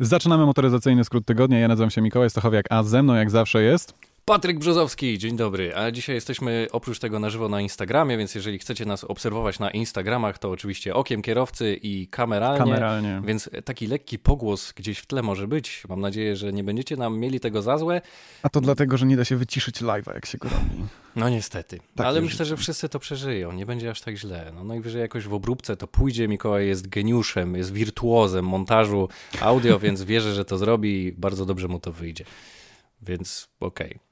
Zaczynamy motoryzacyjny skrót tygodnia. Ja nazywam się Mikołaj Stachowiak, a ze mną jak zawsze jest... Patryk Brzozowski, dzień dobry. A dzisiaj jesteśmy oprócz tego na żywo na Instagramie, więc jeżeli chcecie nas obserwować na Instagramach, to oczywiście okiem kierowcy i kameralnie. Kameralnie. Więc taki lekki pogłos gdzieś w tle może być. Mam nadzieję, że nie będziecie nam mieli tego za złe. A to dlatego, że nie da się wyciszyć live'a, jak się go robi. No niestety. Tak Ale myślę, że wszyscy to przeżyją. Nie będzie aż tak źle. No najwyżej jakoś w obróbce to pójdzie. Mikołaj jest geniuszem, jest wirtuozem montażu audio, więc wierzę, że to zrobi i bardzo dobrze mu to wyjdzie. Więc okej.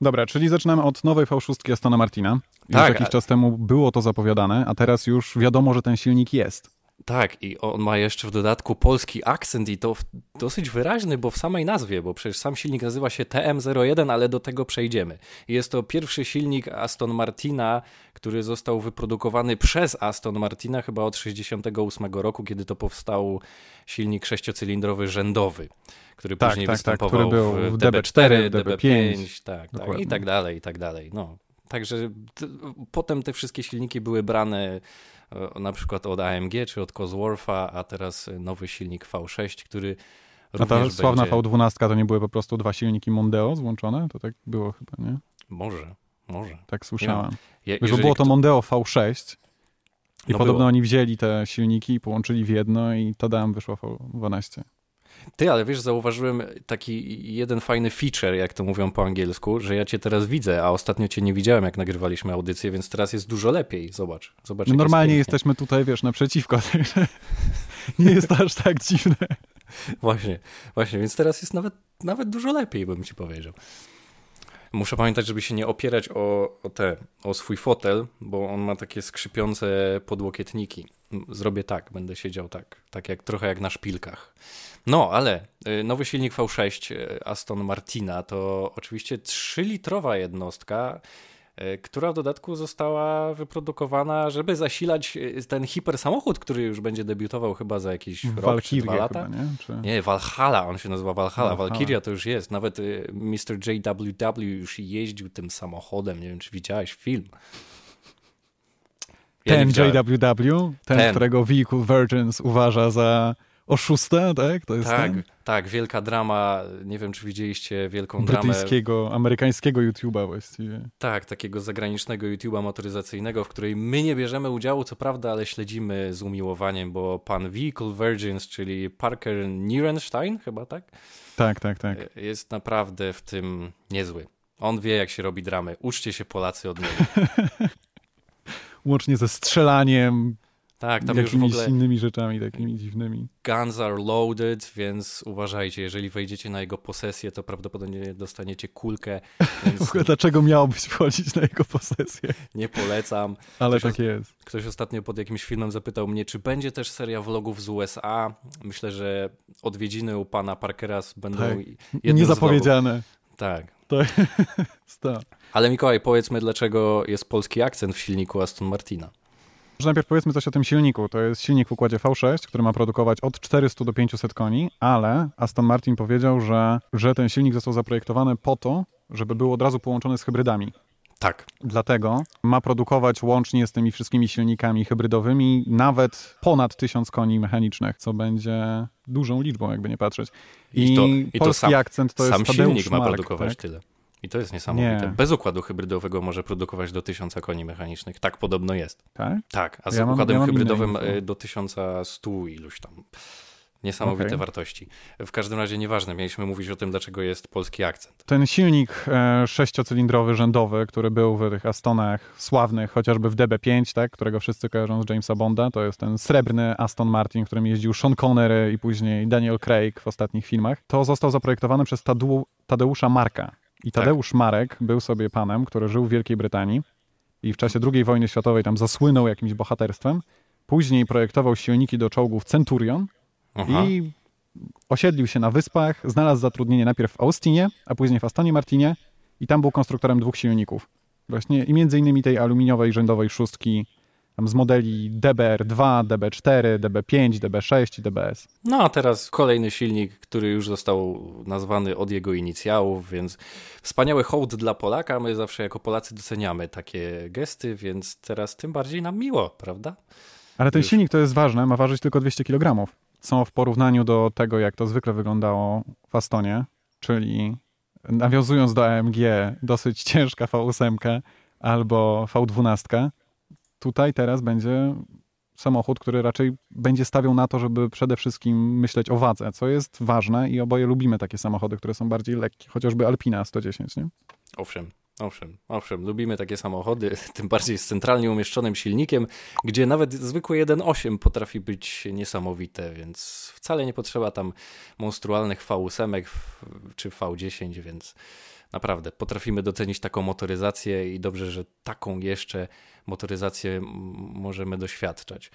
Dobra, czyli zaczynamy od nowej V6 Astona Martina. Już Tak, jakiś czas temu było to zapowiadane, a teraz już wiadomo, że ten silnik jest. Tak, i on ma jeszcze w dodatku polski akcent i to dosyć wyraźny, bo w samej nazwie, bo przecież sam silnik nazywa się TM01, ale do tego przejdziemy. Jest to pierwszy silnik Aston Martina, który został wyprodukowany przez Aston Martina chyba od 68 roku, kiedy to powstał silnik sześciocylindrowy rzędowy, który Tak, później tak, tak, występował który był w w DB4, DB5, DB5, tak, tak, i tak dalej, i tak dalej. No. Także potem te wszystkie silniki były brane na przykład od AMG czy od Coswortha, a teraz nowy silnik V6, który A ta sławna będzie... V12 to nie były po prostu dwa silniki Mondeo złączone? To tak było chyba, nie? Może, może. Tak słyszałem. Je, bo było to kto- Mondeo V6 i No podobno było. oni wzięli te silniki i połączyli w jedno i tadam wyszło V12. Ty, ale wiesz, zauważyłem taki jeden fajny feature, jak to mówią po angielsku, że ja cię teraz widzę, a ostatnio cię nie widziałem, jak nagrywaliśmy audycję, więc teraz jest dużo lepiej. Zobacz, zobacz. No normalnie jest jesteśmy tutaj, wiesz, naprzeciwko, także nie jest aż tak dziwne. Właśnie, właśnie, więc teraz jest nawet, nawet dużo lepiej, bym ci powiedział. Muszę pamiętać, żeby się nie opierać o, o te, o swój fotel, bo on ma takie skrzypiące podłokietniki. Zrobię tak, będę siedział tak, tak jak trochę jak na szpilkach. No, ale y, nowy silnik V6 y, Aston Martina to oczywiście 3-litrowa jednostka, y, która w dodatku została wyprodukowana, żeby zasilać ten hipersamochód, który już będzie debiutował chyba za jakiś rok czy dwa lata. chyba, nie? Czy... Nie, Valhalla, on się nazywa Valhalla. Valhalla. Valkyria to już jest. Nawet Mr. JWW już jeździł tym samochodem. Nie wiem, czy widziałeś film. Ja Ten. JWW, ten, Ten. którego Vehicle Virgins uważa za oszusta, tak? To jest Tak, ten? tak, wielka drama. Nie wiem, czy widzieliście wielką dramę. Brytyjskiego, amerykańskiego YouTube'a właściwie. Tak, takiego zagranicznego YouTube'a motoryzacyjnego, w której my nie bierzemy udziału, co prawda, ale śledzimy z umiłowaniem, bo pan Vehicle Virgins, czyli Parker Nierenstein, chyba tak? Tak, tak, tak. jest naprawdę w tym niezły. On wie, jak się robi dramy. Uczcie się Polacy od niego. Łącznie ze strzelaniem, Tak, tam już w jakimiś ogóle innymi rzeczami takimi dziwnymi. guns are loaded, więc uważajcie, jeżeli wejdziecie na jego posesję, to prawdopodobnie dostaniecie kulkę, W więc ogóle dlaczego miałbyś wchodzić na jego posesję? nie polecam. Ale Ktoś tak jest. Ktoś ostatnio pod jakimś filmem zapytał mnie, czy będzie też seria vlogów z USA. Myślę, że odwiedziny u pana Parkera będą Tak. Niezapowiedziane. Tak. To jest to. Ale Mikołaj, powiedzmy, dlaczego jest polski akcent w silniku Aston Martina. Może najpierw powiedzmy coś o tym silniku. To jest silnik w układzie V6, który ma produkować od 400 do 500 koni, ale Aston Martin powiedział, że, że ten silnik został zaprojektowany po to, żeby był od razu połączony z hybrydami. Tak, Dlatego ma produkować łącznie z tymi wszystkimi silnikami hybrydowymi nawet ponad 1000 koni mechanicznych, co będzie dużą liczbą, jakby nie patrzeć. I, I to- i to polski sam- akcent to jest Sam silnik ma Marek, produkować tak? tyle. I to jest niesamowite. Nie. Bez układu hybrydowego może produkować do 1000 koni mechanicznych. Tak podobno jest. tak? Tak, a z Ja mam- układem ja mam inne hybrydowym y, do 1100 iluś tam. Niesamowite Okej. wartości. W każdym razie nieważne, mieliśmy mówić o tym, dlaczego jest polski akcent. Ten silnik e, sześciocylindrowy, rzędowy, który był w tych Astonach sławnych, chociażby w DB5, tak, którego wszyscy kojarzą z Jamesa Bonda, to jest ten srebrny Aston Martin, którym jeździł Sean Connery i później Daniel Craig w ostatnich filmach, to został zaprojektowany przez Tadu, Tadeusza Marka. I Tak. Tadeusz Marek był sobie panem, który żył w Wielkiej Brytanii i w czasie II wojny światowej tam zasłynął jakimś bohaterstwem. Później projektował silniki do czołgów Centurion, Aha. i osiedlił się na wyspach, znalazł zatrudnienie najpierw w Austinie, a później w Astonie Martinie i tam był konstruktorem dwóch silników. Właśnie i między innymi tej aluminiowej rzędowej szóstki tam z modeli DBR2, DB4, DB5, DB6 i DBS. No a teraz kolejny silnik, który już został nazwany od jego inicjałów, więc wspaniały hołd dla Polaka. My zawsze jako Polacy doceniamy takie gesty, więc teraz tym bardziej nam miło, prawda? Ale ten Już. silnik to jest ważne, ma ważyć tylko 200 kg. Są w porównaniu do tego, jak to zwykle wyglądało w Astonie, czyli nawiązując do AMG, dosyć ciężka V8 albo V12. Tutaj teraz będzie samochód, który raczej będzie stawiał na to, żeby przede wszystkim myśleć o wadze, co jest ważne i oboje lubimy takie samochody, które są bardziej lekkie, chociażby Alpina 110, nie? Owszem, Owszem, owszem, lubimy takie samochody, tym bardziej z centralnie umieszczonym silnikiem, gdzie nawet zwykły 1.8 potrafi być niesamowite, więc wcale nie potrzeba tam monstrualnych V8 czy V10, więc naprawdę potrafimy docenić taką motoryzację i dobrze, że taką jeszcze motoryzację możemy doświadczać.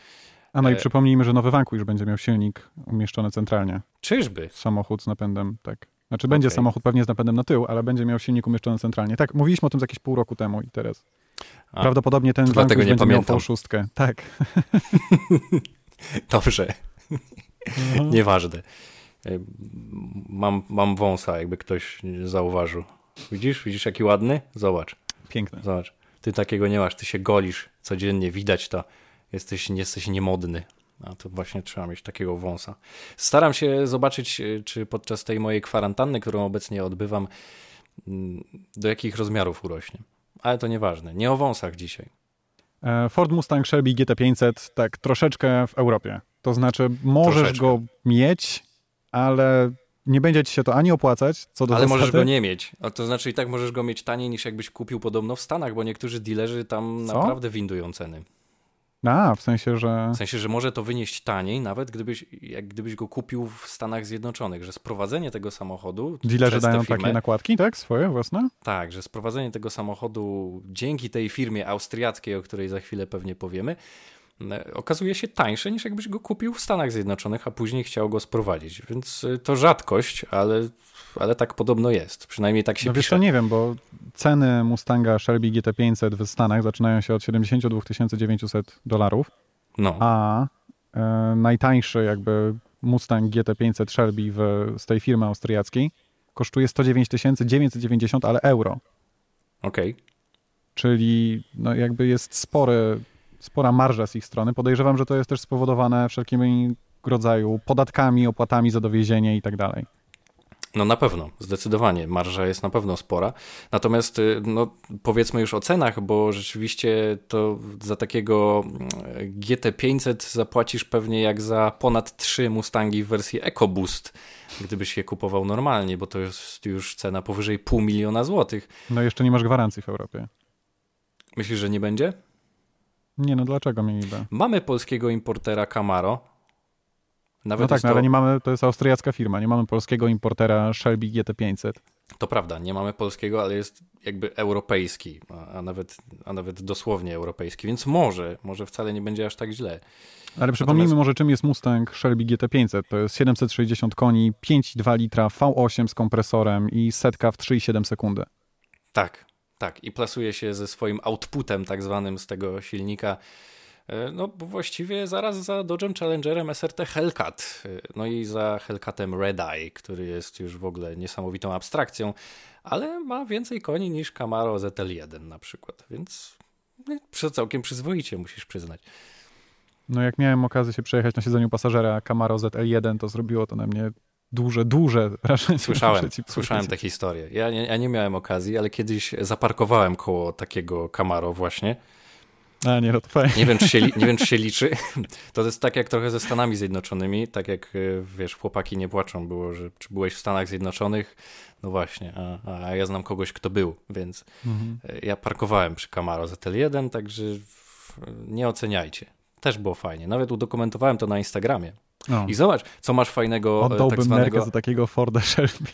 A no i e... przypomnijmy, że nowy Vanquish będzie miał silnik umieszczony centralnie. Czyżby? Samochód z napędem, tak. Znaczy będzie okay. samochód pewnie z napędem na tył, ale będzie miał silnik umieszczony centralnie. Tak, mówiliśmy o tym z jakieś pół roku temu i teraz. A, Prawdopodobnie ten Vanquish nie będzie pamiętam. miał V6. Tak. Dobrze. No. Nieważne. E, mam, mam wąsa, jakby ktoś zauważył. Widzisz? Widzisz, jaki ładny? Zobacz. Piękny. Zobacz. Ty takiego nie masz, ty się golisz codziennie, widać to. Jesteś, jesteś niemodny. A to właśnie trzeba mieć takiego wąsa. Staram się zobaczyć, e, czy podczas tej mojej kwarantanny, którą obecnie odbywam, mm, do jakich rozmiarów urośnie. Ale to nieważne. Nie o wąsach dzisiaj. E, Ford Mustang Shelby GT500 tak troszeczkę w Europie. To znaczy możesz troszeczkę. go mieć, ale nie będzie ci się to ani opłacać, co do Ale zasady. możesz go nie mieć. To znaczy i tak możesz go mieć taniej niż jakbyś kupił podobno w Stanach, bo niektórzy dealerzy tam co? naprawdę windują ceny. A, w sensie, że... W sensie, że może to wynieść taniej, nawet gdybyś, jak gdybyś go kupił w Stanach Zjednoczonych, że sprowadzenie tego samochodu... Dealerzy dają takie nakładki, tak? Swoje własne? Tak, że sprowadzenie tego samochodu dzięki tej firmie austriackiej, o której za chwilę pewnie powiemy, okazuje się tańsze niż jakbyś go kupił w Stanach Zjednoczonych, a później chciał go sprowadzić. Więc e, to rzadkość, ale, ale tak podobno jest. Przynajmniej tak się no pisze. Wiesz, to nie wiem, bo ceny Mustanga Shelby GT500 w Stanach zaczynają się od 72 900 dolarów, no. a e, najtańszy jakby Mustang GT500 Shelby w, z tej firmy austriackiej kosztuje 109 990, ale euro. Okej. Okay. Czyli no jakby jest spory spora marża z ich strony. Podejrzewam, że to jest też spowodowane wszelkimi rodzaju podatkami, opłatami za dowiezienie i tak dalej. No na pewno, zdecydowanie. Marża jest na pewno spora. Natomiast y, no, powiedzmy już o cenach, bo rzeczywiście to za takiego mm, GT500 zapłacisz pewnie jak za ponad trzy Mustangi w wersji EcoBoost, gdybyś je kupował normalnie, bo to jest już cena powyżej pół miliona złotych. No jeszcze nie masz gwarancji w Europie. Myślisz, że nie będzie? Nie, no dlaczego mieliby? Mamy polskiego importera Camaro. Nawet no tak, no, to... ale nie mamy, to jest austriacka firma, nie mamy polskiego importera Shelby GT500. To prawda, nie mamy polskiego, ale jest jakby europejski, a, nawet, a nawet dosłownie europejski, więc może, może wcale nie będzie aż tak źle. Ale przypomnijmy Natomiast... może, czym jest Mustang Shelby GT500. To jest 760 koni, 5,2 litra, V8 z kompresorem i setka w 3,7 sekundy. Tak, tak, i plasuje się ze swoim outputem tak zwanym z tego silnika. E, no bo właściwie zaraz za Dodge'em Challengerem SRT Hellcat, e, no i za Hellcatem Red Eye, który jest już w ogóle niesamowitą abstrakcją, ale ma więcej koni niż Camaro ZL1 na przykład, więc no, całkiem przyzwoicie musisz przyznać. No jak miałem okazję się przejechać na siedzeniu pasażera Camaro ZL1, to zrobiło to na mnie duże, duże wrażenie. Słyszałem, słyszałem te historie. Ja nie, ja nie miałem okazji, ale kiedyś zaparkowałem koło takiego Camaro właśnie. A nie, no to fajnie. Nie wiem, czy się, nie wiem, czy się liczy. To jest tak jak trochę ze Stanami Zjednoczonymi, tak jak e, wiesz, chłopaki nie płaczą było, że czy byłeś w Stanach Zjednoczonych, no właśnie, a, a ja znam kogoś, kto był, więc mhm. E, ja parkowałem przy Camaro ZL1, także nie oceniajcie. Też było fajnie. Nawet udokumentowałem to na Instagramie. No. I zobacz, co masz fajnego e, Oddałbym tak zwanego... za takiego Forda Shelby.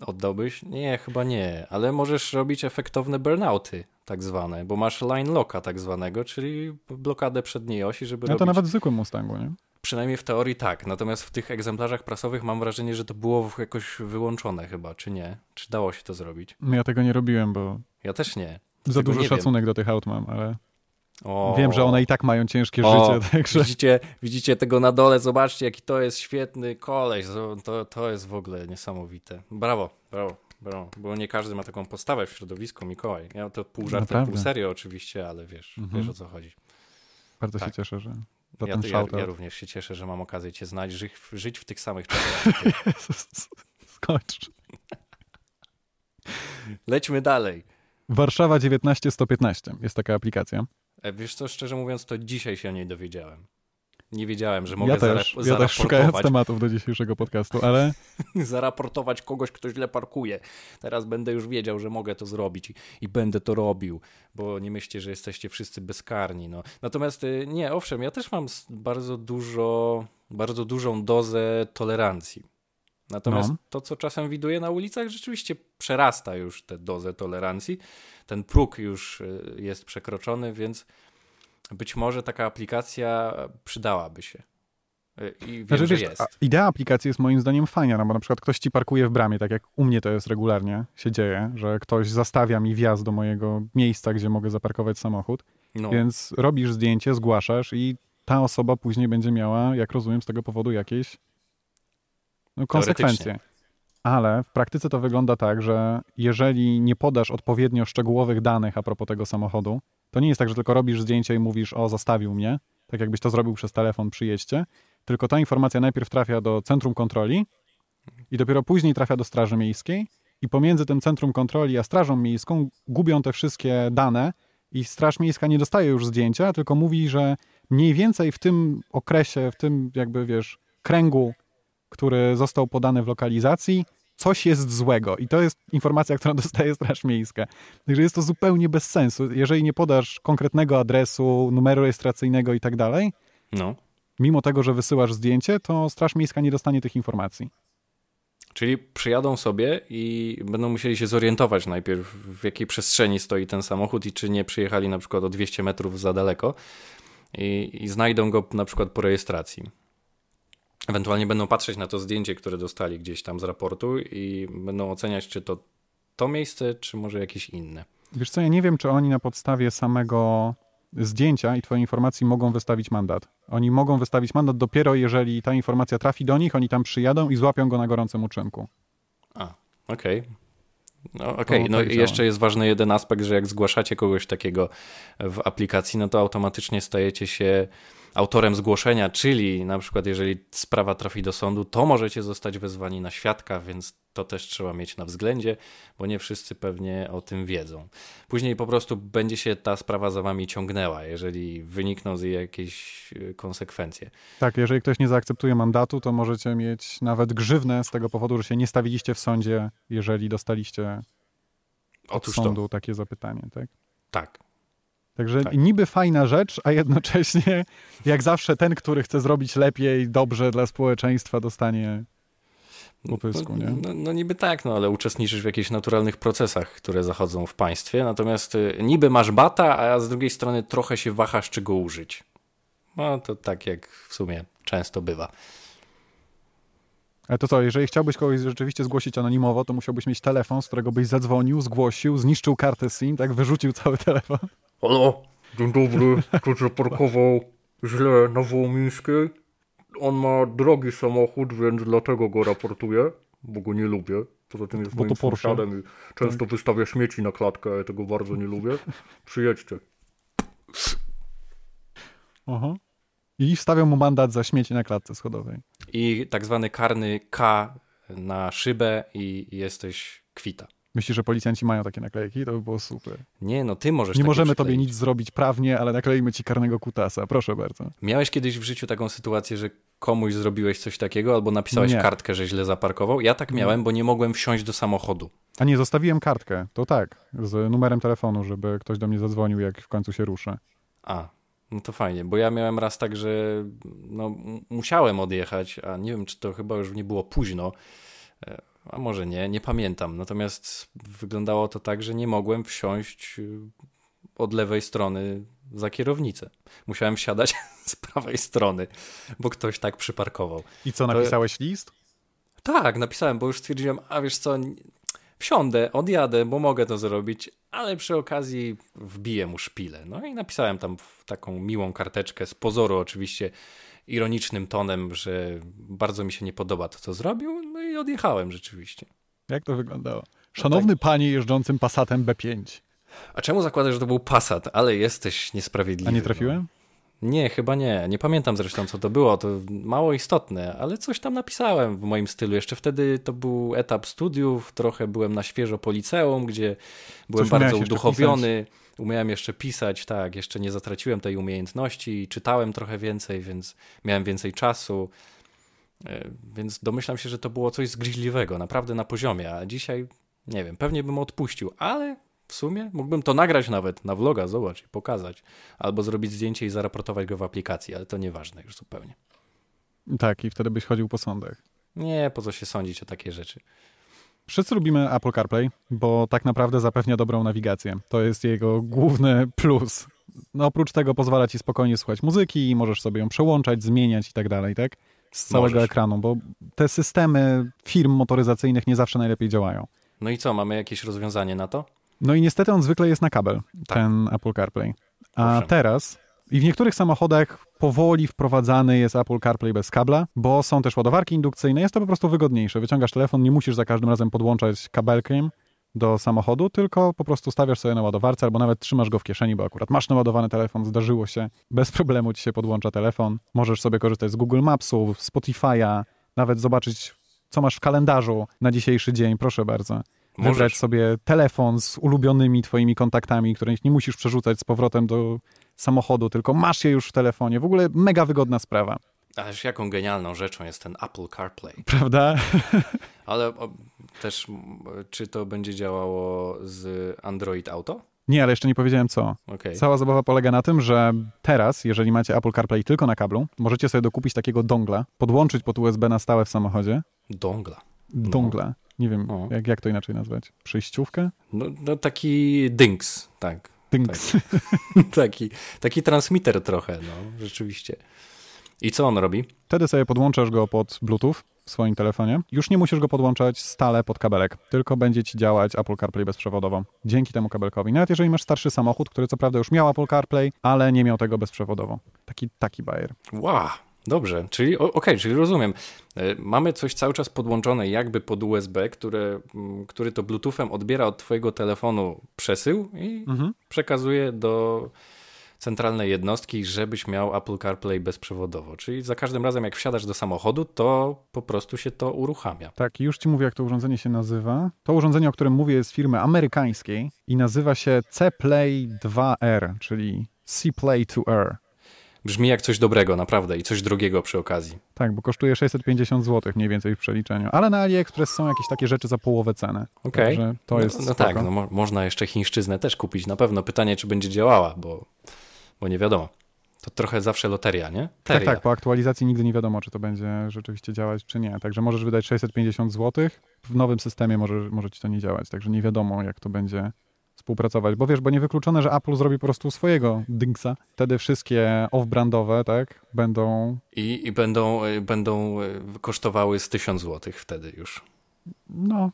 Oddałbyś? Nie, chyba nie, ale możesz robić efektowne burnouty, tak zwane, bo masz line locka tak zwanego, czyli blokadę przedniej osi, żeby No robić... to nawet w zwykłym Mustangu, nie? Przynajmniej w teorii tak, natomiast w tych egzemplarzach prasowych mam wrażenie, że to było jakoś wyłączone chyba, czy nie? Czy dało się to zrobić? No ja tego nie robiłem, bo... Ja też nie. Za duży szacunek wiem. do tych aut mam, ale... O, Wiem, że one i tak mają ciężkie o, życie. Także... Widzicie, widzicie tego na dole, zobaczcie, jaki to jest świetny koleś. To, to jest w ogóle niesamowite. Brawo, brawo, brawo. Bo nie każdy ma taką postawę w środowisku, Mikołaj. Ja to pół żartem, pół serio oczywiście, ale wiesz, mhm. wiesz o co chodzi. Bardzo tak. się cieszę, że za ja, ten ja, ja również się cieszę, że mam okazję cię znać, żyć, żyć w tych samych czasach. Skocz. Lećmy dalej. Warszawa 19115 jest taka aplikacja. E, Wiesz co, szczerze mówiąc, to dzisiaj się o niej dowiedziałem. Nie wiedziałem, że mogę Ja też, zarap- ja też szukając tematów do dzisiejszego podcastu, ale zaraportować kogoś, kto źle parkuje. Teraz będę już wiedział, że mogę to zrobić i, i będę to robił, bo nie myślcie, że jesteście wszyscy bezkarni. No. Natomiast y, nie, owszem, ja też mam bardzo dużo, bardzo dużą dozę tolerancji. Natomiast No. to, co czasem widuję na ulicach, rzeczywiście przerasta już tę dozę tolerancji. Ten próg już y, jest przekroczony, więc być może taka aplikacja przydałaby się. Y, I wiem, Znaczy, że wiesz, jest. idea aplikacji jest moim zdaniem fajna, no bo na przykład ktoś ci parkuje w bramie, tak jak u mnie to jest regularnie, się dzieje, że ktoś zastawia mi wjazd do mojego miejsca, gdzie mogę zaparkować samochód, No. więc robisz zdjęcie, zgłaszasz i ta osoba później będzie miała, jak rozumiem, z tego powodu jakieś no, konsekwencje. Ale w praktyce to wygląda tak, że jeżeli nie podasz odpowiednio szczegółowych danych a propos tego samochodu, to nie jest tak, że tylko robisz zdjęcie i mówisz, o, zastawił mnie, tak jakbyś to zrobił przez telefon przy jeździe, tylko ta informacja najpierw trafia do centrum kontroli i dopiero później trafia do Straży Miejskiej i pomiędzy tym centrum kontroli a Strażą Miejską gubią te wszystkie dane i Straż Miejska nie dostaje już zdjęcia, tylko mówi, że mniej więcej w tym okresie, w tym jakby, wiesz, kręgu, który został podany w lokalizacji, coś jest złego. I to jest informacja, którą dostaje Straż Miejska. Także jest to zupełnie bez sensu. Jeżeli nie podasz konkretnego adresu, numeru rejestracyjnego i tak dalej, no. mimo tego, że wysyłasz zdjęcie, to Straż Miejska nie dostanie tych informacji. Czyli przyjadą sobie i będą musieli się zorientować najpierw, w jakiej przestrzeni stoi ten samochód i czy nie przyjechali na przykład o 200 metrów za daleko i, i znajdą go na przykład po rejestracji. Ewentualnie będą patrzeć na to zdjęcie, które dostali gdzieś tam z raportu i będą oceniać, czy to to miejsce, czy może jakieś inne. Wiesz co, ja nie wiem, czy oni na podstawie samego zdjęcia i twojej informacji mogą wystawić mandat. Oni mogą wystawić mandat dopiero, jeżeli ta informacja trafi do nich, oni tam przyjadą i złapią go na gorącym uczynku. A, okej. No, okej. To no tak jeszcze jest ważny jeden aspekt, że jak zgłaszacie kogoś takiego w aplikacji, no to automatycznie stajecie się autorem zgłoszenia, czyli na przykład jeżeli sprawa trafi do sądu, to możecie zostać wezwani na świadka, więc to też trzeba mieć na względzie, bo nie wszyscy pewnie o tym wiedzą. Później po prostu będzie się ta sprawa za wami ciągnęła, jeżeli wynikną z jej jakieś y, konsekwencje. Tak, jeżeli ktoś nie zaakceptuje mandatu, to możecie mieć nawet grzywnę z tego powodu, że się nie stawiliście w sądzie, jeżeli dostaliście od Otóż to, sądu takie zapytanie, tak? tak. Także Tak. niby fajna rzecz, a jednocześnie jak zawsze ten, który chce zrobić lepiej, dobrze dla społeczeństwa dostanie po pysku, no, nie? No, no niby tak, no ale uczestniczysz w jakichś naturalnych procesach, które zachodzą w państwie, natomiast y, niby masz bata, a z drugiej strony trochę się wahasz, czego użyć. No to tak jak w sumie często bywa. Ale to co, jeżeli chciałbyś kogoś rzeczywiście zgłosić anonimowo, to musiałbyś mieć telefon, z którego byś zadzwonił, zgłosił, zniszczył kartę SIM, tak, wyrzucił cały telefon. Halo, dzień dobry, ktoś zaparkował źle na Wołomińskiej. On ma drogi samochód, więc dlatego go raportuję, bo go nie lubię. Poza tym jest Bo moim sąsiadem i często wystawia śmieci na klatkę, a ja tego bardzo nie lubię. Przyjedźcie. Aha. I wstawiał mu mandat za śmieci na klatce schodowej. I tak zwany karny K na szybę i jesteś kwita. Myślisz, że policjanci mają takie naklejki? To by było super. Nie, no ty możesz Nie możemy tobie przykleić. nic zrobić prawnie, ale nakleimy ci karnego kutasa. Proszę bardzo. Miałeś kiedyś w życiu taką sytuację, że komuś zrobiłeś coś takiego albo napisałeś Nie. kartkę, że źle zaparkował? Ja tak miałem, bo nie mogłem wsiąść do samochodu. A nie, zostawiłem kartkę. To tak, z numerem telefonu, żeby ktoś do mnie zadzwonił, jak w końcu się ruszę. A, no to fajnie, bo ja miałem raz tak, że no, musiałem odjechać, a nie wiem, czy to chyba już nie było późno, e, a może nie, nie pamiętam. Natomiast wyglądało to tak, że nie mogłem wsiąść y, od lewej strony za kierownicę. Musiałem wsiadać z prawej strony, bo ktoś tak przyparkował. I co, To- napisałeś list? Tak, napisałem, bo już stwierdziłem, a wiesz co, wsiądę, odjadę, bo mogę to zrobić, ale przy okazji wbiję mu szpilę. No i napisałem tam taką miłą karteczkę, z pozoru oczywiście ironicznym tonem, że bardzo mi się nie podoba to, co zrobił, no i odjechałem rzeczywiście. Jak to wyglądało? Szanowny panie jeżdżącym Passatem B5. A czemu zakładasz, że to był Passat, ale jesteś niesprawiedliwy? A nie trafiłem? Nie, chyba nie. Nie pamiętam zresztą, co to było. To mało istotne, ale coś tam napisałem w moim stylu. Jeszcze wtedy to był etap studiów, trochę byłem na świeżo po liceum, gdzie byłem Coś bardzo uduchowiony. Umiałem jeszcze pisać, tak, jeszcze nie zatraciłem tej umiejętności, czytałem trochę więcej, więc miałem więcej czasu. E, Więc domyślam się, że to było coś zgryźliwego, naprawdę na poziomie, a dzisiaj nie wiem, pewnie bym odpuścił, ale w sumie mógłbym to nagrać nawet na vloga, zobacz i pokazać. Albo zrobić zdjęcie i zaraportować go w aplikacji, ale to nieważne już zupełnie. Tak, i wtedy byś chodził po sądach. Nie, po co się sądzić o takie rzeczy. Wszyscy lubimy Apple CarPlay, bo tak naprawdę zapewnia dobrą nawigację. To jest jego główny plus. No, oprócz tego pozwala ci spokojnie słuchać muzyki i możesz sobie ją przełączać, zmieniać i tak dalej, tak? Z całego Możesz. ekranu, bo te systemy firm motoryzacyjnych nie zawsze najlepiej działają. No i co, mamy jakieś rozwiązanie na to? No i niestety on zwykle jest na kabel, Tak. ten Apple CarPlay. A Owszem. teraz i w niektórych samochodach powoli wprowadzany jest Apple CarPlay bez kabla, bo są też ładowarki indukcyjne, jest to po prostu wygodniejsze. Wyciągasz telefon, nie musisz za każdym razem podłączać kabelkiem do samochodu, tylko po prostu stawiasz sobie na ładowarce albo nawet trzymasz go w kieszeni, bo akurat masz naładowany telefon, zdarzyło się, bez problemu ci się podłącza telefon. Możesz sobie korzystać z Google Mapsów, Spotify'a, nawet zobaczyć, co masz w kalendarzu na dzisiejszy dzień, proszę bardzo. Wybrać Możesz. sobie telefon z ulubionymi twoimi kontaktami, których nie musisz przerzucać z powrotem do samochodu, tylko masz je już w telefonie. W ogóle mega wygodna sprawa, Ależ jaką genialną rzeczą jest ten Apple CarPlay. prawda? Ale o, też, czy to będzie działało z Android Auto? Nie, ale jeszcze nie powiedziałem co. Okej. Cała zabawa polega na tym, że teraz, jeżeli macie Apple CarPlay tylko na kablu, możecie sobie dokupić takiego dongla, podłączyć pod USB na stałe w samochodzie. Dongla. Dongla. Nie wiem, jak, jak to inaczej nazwać. Przejściówkę? No, no taki dynks, tak. Dings. taki, taki transmitter trochę, no, rzeczywiście. I co on robi? Wtedy sobie podłączasz go pod Bluetooth w swoim telefonie. Już nie musisz go podłączać stale pod kabelek, tylko będzie ci działać Apple CarPlay bezprzewodowo. Dzięki temu kabelkowi. Nawet jeżeli masz starszy samochód, który co prawda już miał Apple CarPlay, ale nie miał tego bezprzewodowo. Taki, taki bajer. Wow, dobrze, czyli okej, czyli rozumiem. E, Mamy coś cały czas podłączone jakby pod USB, które, mm, który to Bluetoothem odbiera od twojego telefonu przesył i Mhm. przekazuje do centralnej jednostki, żebyś miał Apple CarPlay bezprzewodowo. Czyli za każdym razem jak wsiadasz do samochodu, to po prostu się to uruchamia. Tak, już ci mówię, jak to urządzenie się nazywa. To urządzenie, o którym mówię, jest firmy amerykańskiej i nazywa się C-Play 2R, czyli C-Play 2R. Brzmi jak coś dobrego, naprawdę, i coś drugiego przy okazji. Tak, bo kosztuje 650 zł mniej więcej w przeliczeniu. Ale na AliExpress są jakieś takie rzeczy za połowę ceny. Okej. Także to jest No, no tak, no, mo- można jeszcze chińszczyznę też kupić. Na pewno pytanie, czy będzie działała, bo, bo nie wiadomo. To trochę zawsze loteria, nie? Tak, Teria. tak, po aktualizacji nigdy nie wiadomo, czy to będzie rzeczywiście działać, czy nie. Także możesz wydać 650 zł, w nowym systemie może, może ci to nie działać, także nie wiadomo, jak to będzie współpracować. Bo wiesz, bo niewykluczone, że Apple zrobi po prostu swojego dingsa. Wtedy wszystkie off-brandowe, tak, będą, I, I będą, y, będą y, kosztowały z 1000 zł wtedy już. no,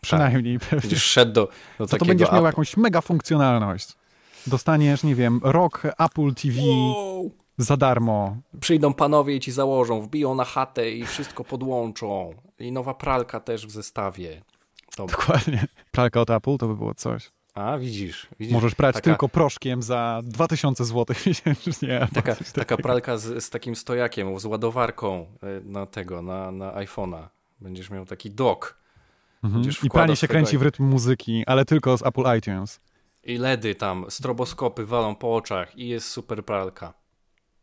przynajmniej pewnie. Będziesz szedł do, do to takiego będziesz miał Apple- jakąś mega funkcjonalność. Dostaniesz, nie wiem, rok Apple TV Wow. za darmo. Przyjdą panowie i ci założą, wbiją na chatę i wszystko podłączą. I nowa pralka też w zestawie. To... Dokładnie. Pralka od Apple to by było coś. A, widzisz. widzisz Możesz prać taka, tylko proszkiem za 2000 zł miesięcznie. Taka, taka pralka z, z takim stojakiem, z ładowarką y, na tego, na, na iPhone'a. Będziesz miał taki dock. Mhm. I pranie się kręci w rytm muzyki, ale tylko z Apple iTunes. I LEDy tam, stroboskopy walą po oczach i jest super pralka.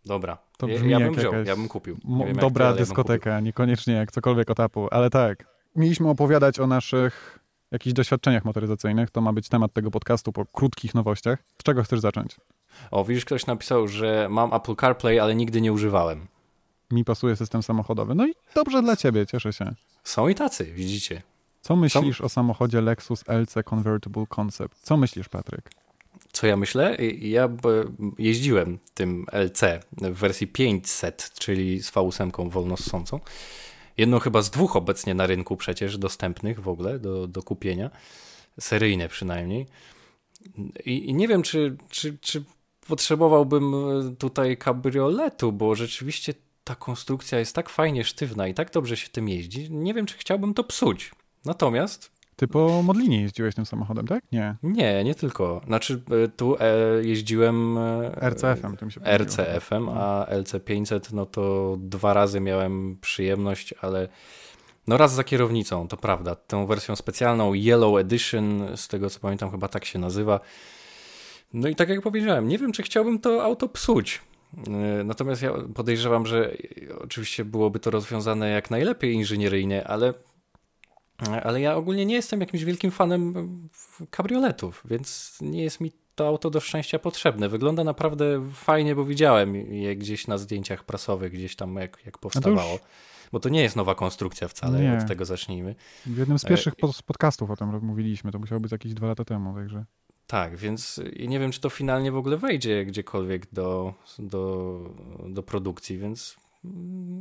Dobra, To ja, brzmi ja jak bym wziął, ja bym kupił. Wiem, jak dobra ty, ale ja dyskoteka, niekoniecznie jak cokolwiek od Apple, ale tak. Mieliśmy opowiadać o naszych jakichś doświadczeniach motoryzacyjnych. To ma być temat tego podcastu po krótkich nowościach. Z czego chcesz zacząć? O, widzisz, ktoś napisał, że mam Apple CarPlay, ale nigdy nie używałem. Mi pasuje system samochodowy. No i dobrze dla ciebie, cieszę się. Są i tacy, widzicie. Co myślisz o samochodzie Lexus LC Convertible Concept? Co myślisz, Patryk? Co ja myślę? Ja jeździłem tym LC w wersji 500, czyli z V8 wolno ssącą. Jedną chyba z dwóch obecnie na rynku przecież dostępnych w ogóle do, do kupienia. Seryjne przynajmniej. I, i nie wiem, czy, czy, czy potrzebowałbym e, tutaj kabrioletu, bo rzeczywiście ta konstrukcja jest tak fajnie sztywna i tak dobrze się tym jeździ. Nie wiem, czy chciałbym to psuć. Natomiast Ty po Modlinie jeździłeś tym samochodem, tak? Nie. Nie, nie tylko. Znaczy e, tu e, jeździłem e, RCF-em, tym się RCF-em, a LC500 no to dwa razy miałem przyjemność, ale no raz za kierownicą, to prawda. Tą wersją specjalną Yellow Edition, z tego co pamiętam chyba tak się nazywa. No i tak jak powiedziałem, nie wiem czy chciałbym to auto psuć. Natomiast ja podejrzewam, że oczywiście byłoby to rozwiązane jak najlepiej inżynieryjnie, ale ale ja ogólnie nie jestem jakimś wielkim fanem kabrioletów, więc nie jest mi to auto do szczęścia potrzebne. Wygląda naprawdę fajnie, bo widziałem je gdzieś na zdjęciach prasowych, gdzieś tam jak, jak powstawało. Już... Bo to nie jest nowa konstrukcja wcale, nie. od tego zacznijmy. W jednym z pierwszych e... podcastów o tym mówiliśmy, to musiało być jakieś dwa lata temu, także... Tak, więc nie wiem, czy to finalnie w ogóle wejdzie gdziekolwiek do, do, do produkcji, więc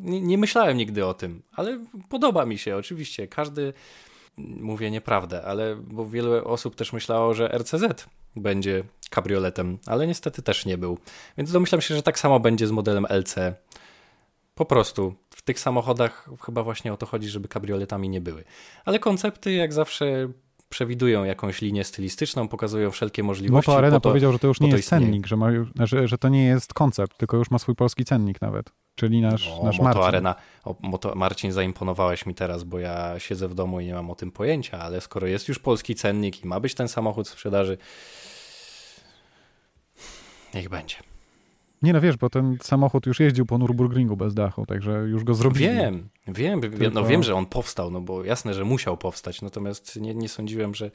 nie, nie, myślałem nigdy o tym, ale podoba mi się oczywiście. Każdy mówię nieprawdę, ale bo wiele osób też myślało, że RCZ będzie kabrioletem, ale niestety też nie był. Więc domyślam się, że tak samo będzie z modelem LC. Po prostu w tych samochodach chyba właśnie o to chodzi, żeby kabrioletami nie były. Ale koncepty jak zawsze przewidują jakąś linię stylistyczną, pokazują wszelkie możliwości. Moto Arena to, powiedział, że to już nie jest cennik, że, ma, że, że to nie jest koncept, tylko już ma swój polski cennik nawet. Czyli nasz, o, nasz Moto Marcin. Arena. O, Moto, Marcin, zaimponowałeś mi teraz, bo ja siedzę w domu i nie mam o tym pojęcia, ale skoro jest już polski cennik i ma być ten samochód w sprzedaży, niech będzie. Nie no wiesz, bo ten samochód już jeździł po Nürburgringu bez dachu, także już go zrobili. Wiem, wiem, Tylko... no wiem, że on powstał, no bo jasne, że musiał powstać, natomiast nie, nie sądziłem, że,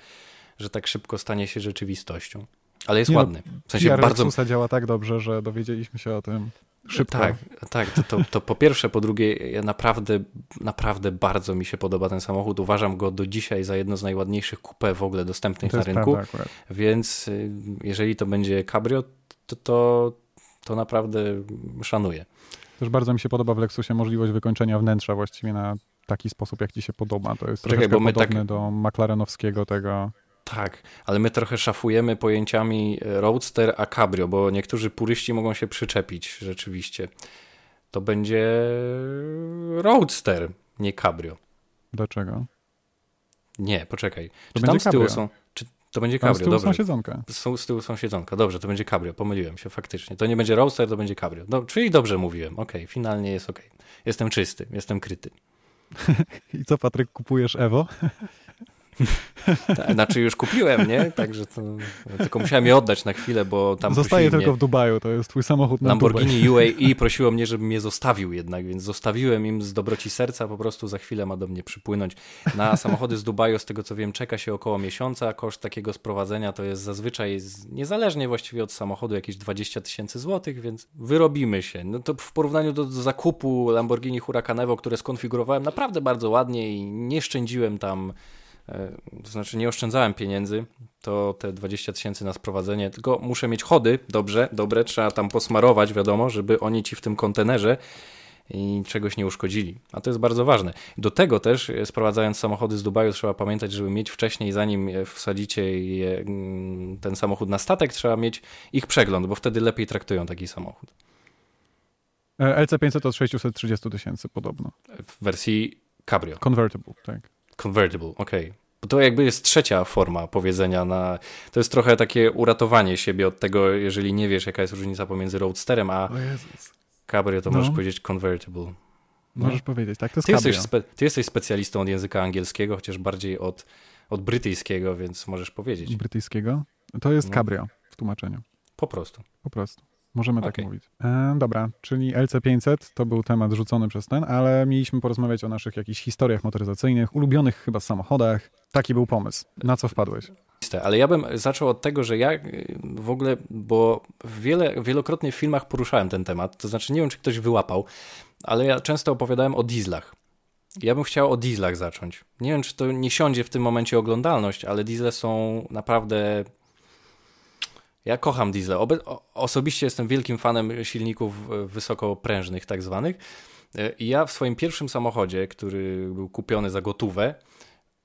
że tak szybko stanie się rzeczywistością. Ale jest nie no, ładny. W sensie PR bardzo... działa tak dobrze, że dowiedzieliśmy się o tym szybko. Tak, tak to, to, to, po pierwsze, po drugie, ja naprawdę, naprawdę bardzo mi się podoba ten samochód. Uważam go do dzisiaj za jedno z najładniejszych coupé w ogóle dostępnych na rynku. Więc y, jeżeli to będzie cabrio, to, to, to naprawdę szanuję. Też bardzo mi się podoba w Lexusie możliwość wykończenia wnętrza właściwie na taki sposób, jak ci się podoba. To jest Czekaj, troszeczkę podobne tak... do McLarenowskiego tego tak, ale my trochę szafujemy pojęciami e, roadster a cabrio, bo niektórzy puryści mogą się przyczepić rzeczywiście. To będzie roadster, nie cabrio. Dlaczego? Nie, poczekaj. To czy tam z tyłu cabrio. są... Czy to będzie cabrio, z tyłu są siedzonka. Są, z tyłu są siedzonka. Dobrze, to będzie cabrio. Pomyliłem się faktycznie. To nie będzie roadster, to będzie cabrio. No, czyli dobrze mówiłem. Okej, okay, finalnie jest okej. Okay. Jestem czysty, jestem kryty. I co, Patryk, kupujesz Evo? Znaczy już kupiłem, nie? Także to, tylko musiałem je oddać na chwilę, bo tam Zostaje tylko mnie, w Dubaju, to jest twój samochód na Lamborghini Dubaj. UAE prosiło mnie, żebym je zostawił jednak, więc zostawiłem im z dobroci serca, po prostu za chwilę ma do mnie przypłynąć. Na samochody z Dubaju, z tego co wiem, czeka się około miesiąca, koszt takiego sprowadzenia to jest zazwyczaj, niezależnie właściwie od samochodu, jakieś 20 tysięcy złotych, więc wyrobimy się. No to w porównaniu do, do zakupu Lamborghini Huracan Evo, które skonfigurowałem naprawdę bardzo ładnie i nie szczędziłem tam to znaczy nie oszczędzałem pieniędzy, to te 20 tysięcy na sprowadzenie, tylko muszę mieć chody, dobrze, dobre, trzeba tam posmarować, wiadomo, żeby oni ci w tym kontenerze i czegoś nie uszkodzili. A to jest bardzo ważne. Do tego też, e, sprowadzając samochody z Dubaju, trzeba pamiętać, żeby mieć wcześniej, zanim wsadzicie je, mm, ten samochód na statek, trzeba mieć ich przegląd, bo wtedy lepiej traktują taki samochód. E, LC500 od 630 tysięcy podobno. W wersji Cabrio. Convertible, tak. Convertible, okej. Okay. Bo to jakby jest trzecia forma powiedzenia na. To jest trochę takie uratowanie siebie od tego, jeżeli nie wiesz, jaka jest różnica pomiędzy Roadsterem a Cabrio, to no. możesz powiedzieć convertible. No. Możesz powiedzieć, tak? To jest ty, jesteś spe, ty jesteś specjalistą od języka angielskiego, chociaż bardziej od, od brytyjskiego, więc możesz powiedzieć. Brytyjskiego? To jest no. Cabrio w tłumaczeniu. Po prostu. Po prostu. Możemy okay. tak mówić. E, dobra, czyli LC500 to był temat rzucony przez ten, ale mieliśmy porozmawiać o naszych jakichś historiach motoryzacyjnych, ulubionych chyba samochodach. Taki był pomysł. Na co wpadłeś? Ale ja bym zaczął od tego, że ja y, w ogóle, bo wiele, wielokrotnie w filmach poruszałem ten temat, to znaczy nie wiem, czy ktoś wyłapał, ale ja często opowiadałem o dieslach. Ja bym chciał o dieslach zacząć. Nie wiem, czy to nie siądzie w tym momencie oglądalność, ale diesle są naprawdę ja kocham diesle. Obe osobiście jestem wielkim fanem silników e, wysokoprężnych, tak zwanych. E, I ja w swoim pierwszym samochodzie, który był kupiony za gotówę,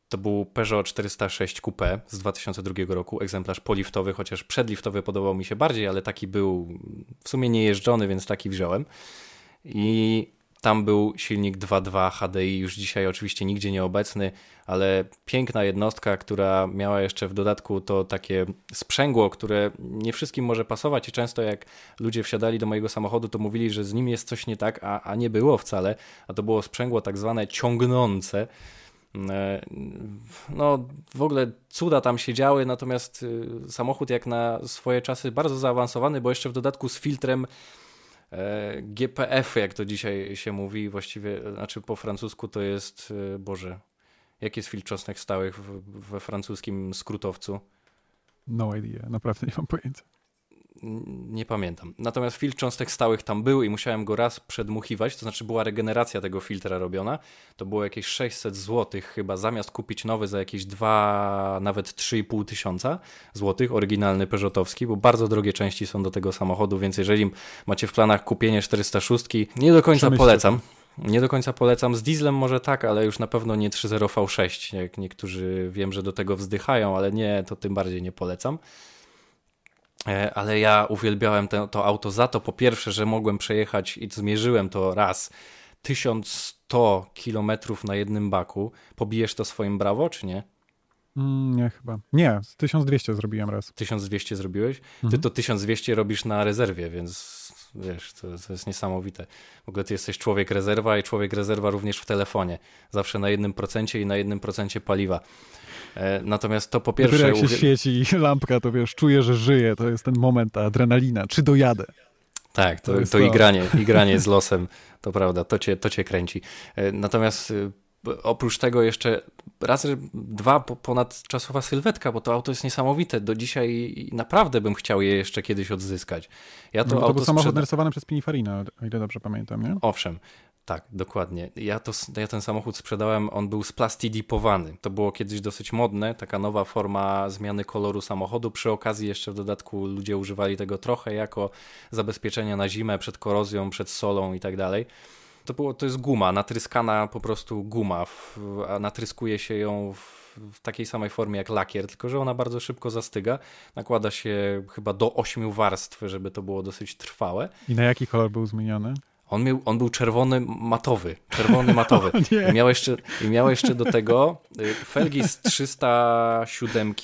to był Peugeot 406 Coupé z 2002 roku, egzemplarz poliftowy, chociaż przedliftowy podobał mi się bardziej, ale taki był w sumie niejeżdżony, więc taki wziąłem. I Tam był silnik 2.2 HDI, już dzisiaj oczywiście nigdzie nieobecny, ale piękna jednostka, która miała jeszcze w dodatku to takie sprzęgło, które nie wszystkim może pasować i często jak ludzie wsiadali do mojego samochodu, to mówili, że z nim jest coś nie tak, a, a nie było wcale, a to było sprzęgło tak zwane ciągnące. E, no, w ogóle cuda tam się działy, natomiast y, samochód jak na swoje czasy bardzo zaawansowany, bo jeszcze w dodatku z filtrem GPF, jak to dzisiaj się mówi, właściwie, znaczy po francusku to jest, y, Boże, jaki jest filtr cząstek stałych we francuskim skrótowcu? No idea, naprawdę nie mam pojęcia nie pamiętam. Natomiast filtr cząstek stałych tam był i musiałem go raz przedmuchiwać, to znaczy była regeneracja tego filtra robiona. To było jakieś 600 zł chyba, zamiast kupić nowy za jakieś 2, nawet 3,5 tysiąca złotych, oryginalny Peugeotowski, bo bardzo drogie części są do tego samochodu, więc jeżeli macie w planach kupienie 406, nie do końca polecam. Nie do końca polecam. Z dieslem może tak, ale już na pewno nie 3.0 V6. Jak niektórzy wiem, że do tego wzdychają, ale nie, to tym bardziej nie polecam. E, ale ja uwielbiałem te, to auto za to, po pierwsze, że mogłem przejechać i zmierzyłem to raz 1100 km na jednym baku. Pobijesz to swoim brawo, czy nie? Mm, nie, chyba. Nie, 1200 zrobiłem raz. 1200 zrobiłeś? Mhm. Ty to 1200 robisz na rezerwie, więc wiesz, to, to, jest niesamowite. W ogóle ty jesteś człowiek rezerwa i człowiek rezerwa również w telefonie. Zawsze na jednym procencie i na jednym procencie paliwa. E, natomiast to po pierwsze... Dopiero jak się świeci lampka, to wiesz, czuję, że żyję. To jest ten moment, ta adrenalina. Czy dojadę? Tak, to, to, to, igranie, igranie z losem, to prawda, to cię, to cię kręci. E, natomiast y, oprócz tego jeszcze raz, dwa ponadczasowa sylwetka, bo to auto jest niesamowite. Do dzisiaj naprawdę bym chciał je jeszcze kiedyś odzyskać. Ja to, no, to auto był samochód sprzeda... narysowany przez Pininfarina, o ile dobrze pamiętam, nie? Owszem, tak, dokładnie. Ja, to, ja ten samochód sprzedałem, on był splastidipowany. To było kiedyś dosyć modne, taka nowa forma zmiany koloru samochodu. Przy okazji jeszcze w dodatku ludzie używali tego trochę jako zabezpieczenia na zimę, przed korozją, przed solą i tak dalej. To, było, to jest guma, natryskana po prostu guma, w, a natryskuje się ją w, w takiej samej formie jak lakier, tylko że ona bardzo szybko zastyga. Nakłada się chyba do ośmiu warstw, żeby to było dosyć trwałe. I na jaki kolor był zmieniony? On, miał, on był czerwony matowy, czerwony matowy. I miał, jeszcze, I miał jeszcze do tego felgi z 307,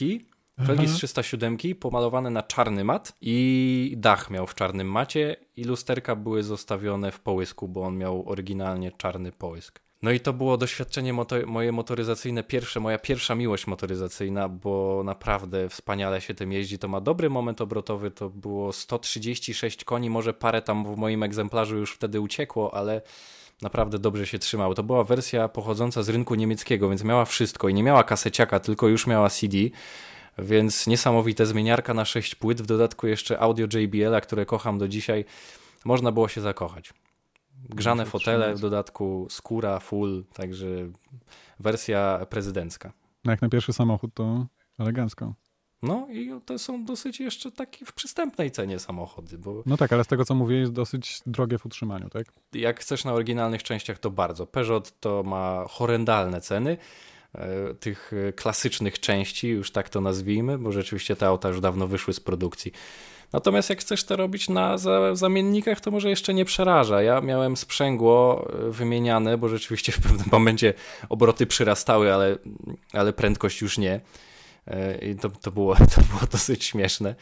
felgi z 307 pomalowane na czarny mat i dach miał w czarnym macie i lusterka były zostawione w połysku, bo on miał oryginalnie czarny połysk. No i to było doświadczenie moto moje motoryzacyjne pierwsze, moja pierwsza miłość motoryzacyjna, bo naprawdę wspaniale się tym jeździ. To ma dobry moment obrotowy, to było 136 koni, może parę tam w moim egzemplarzu już wtedy uciekło, ale naprawdę dobrze się trzymał. To była wersja pochodząca z rynku niemieckiego, więc miała wszystko i nie miała kaseciaka, tylko już miała CD. Więc niesamowite zmieniarka na 6 płyt, w dodatku jeszcze audio JBL-a, które kocham do dzisiaj. Można było się zakochać. Grzane fotele, w dodatku skóra, full, także wersja prezydencka. No jak na pierwszy samochód to elegancko. No i to są dosyć jeszcze takie w przystępnej cenie samochody. Bo... No tak, ale z tego co mówię jest dosyć drogie w utrzymaniu, tak? Jak chcesz na oryginalnych częściach to bardzo. Peugeot to ma horrendalne ceny tych klasycznych części, już tak to nazwijmy, bo rzeczywiście te auta już dawno wyszły z produkcji. Natomiast jak chcesz to robić na zamiennikach, to może jeszcze nie przeraża. Ja miałem sprzęgło e, wymieniane, bo rzeczywiście w pewnym momencie obroty przyrastały, ale, ale prędkość już nie. E, I to, to, było, to było dosyć śmieszne.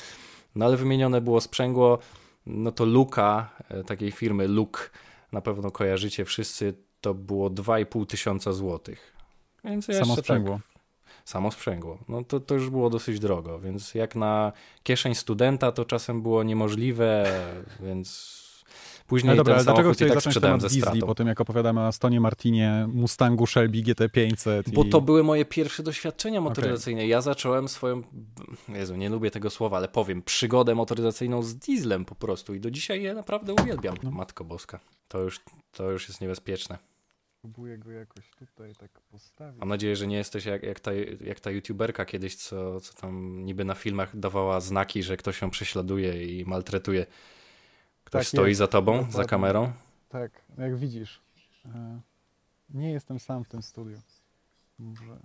No ale wymienione było sprzęgło, no to Luka, e, takiej firmy Luk, na pewno kojarzycie wszyscy, to było 2,5 tysiąca złotych. Więc Samo sprzęgło. Tak, samo sprzęgło. No to, to już było dosyć drogo, więc jak na kieszeń studenta to czasem było niemożliwe, więc Później no dobra, ten dlaczego chciałeś tak sprzedałem ze stratą. po tym, jak opowiadamy o Astonie Martinie, Mustangu Shelby GT500. Bo i... to były moje pierwsze doświadczenia motoryzacyjne. Okay. Ja zacząłem swoją, Jezu, nie lubię tego słowa, ale powiem, przygodę motoryzacyjną z dieslem po prostu i do dzisiaj je naprawdę uwielbiam. No. Matko Boska, to już, to już jest niebezpieczne. Próbuję go jakoś tutaj tak postawić. Mam nadzieję, że nie jesteś jak, jak, ta, jak ta youtuberka kiedyś, co, co tam niby na filmach dawała znaki, że ktoś ją prześladuje i maltretuje. Ktoś tak stoi jest. za tobą, Dokładnie. za kamerą? Tak, jak widzisz. E, nie jestem sam w tym studiu. Może...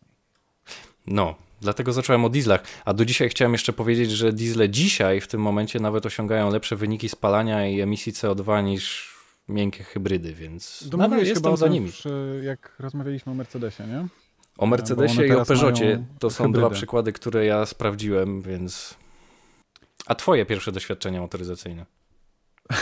No, dlatego zacząłem o dieslach. A do dzisiaj chciałem jeszcze powiedzieć, że diesle dzisiaj w tym momencie nawet osiągają lepsze wyniki spalania i emisji CO2 niż miękkie hybrydy, więc Domówiłeś nadal chyba jestem o za nimi. przy- jak rozmawialiśmy o Mercedesie, nie? O Mercedesie i o Peugeotie to są hybrydy. dwa przykłady, które ja sprawdziłem, więc... A twoje pierwsze doświadczenia motoryzacyjne?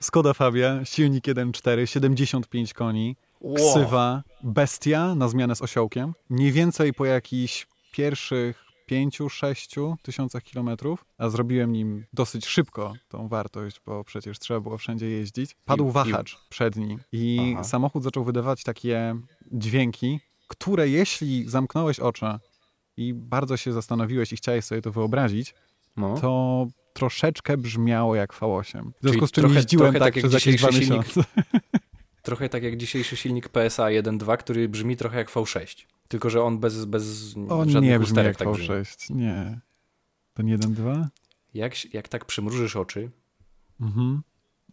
Skoda Fabia, silnik 1.4, 75 koni, ksywa, bestia na zmianę z osiołkiem. Mniej więcej po jakichś pierwszych 5-6 tysiącach kilometrów, a zrobiłem nim dosyć szybko tą wartość, bo przecież trzeba było wszędzie jeździć. Padł wahacz przedni i Aha. samochód zaczął wydawać takie dźwięki, które jeśli zamknąłeś oczy i bardzo się zastanowiłeś i chciałeś sobie to wyobrazić, No. to troszeczkę brzmiało jak V8. W związku z czym trochę- jeździłem trochę tak tak przez jakieś dwa miesiące. Trochę tak jak dzisiejszy silnik PSA 1.2, który brzmi trochę jak V6. Tylko, że on bez, bez On żadnych nie brzmi jak tak brzmi. V6, nie. Ten 1.2? Jak, jak tak przymrużysz oczy Mhm.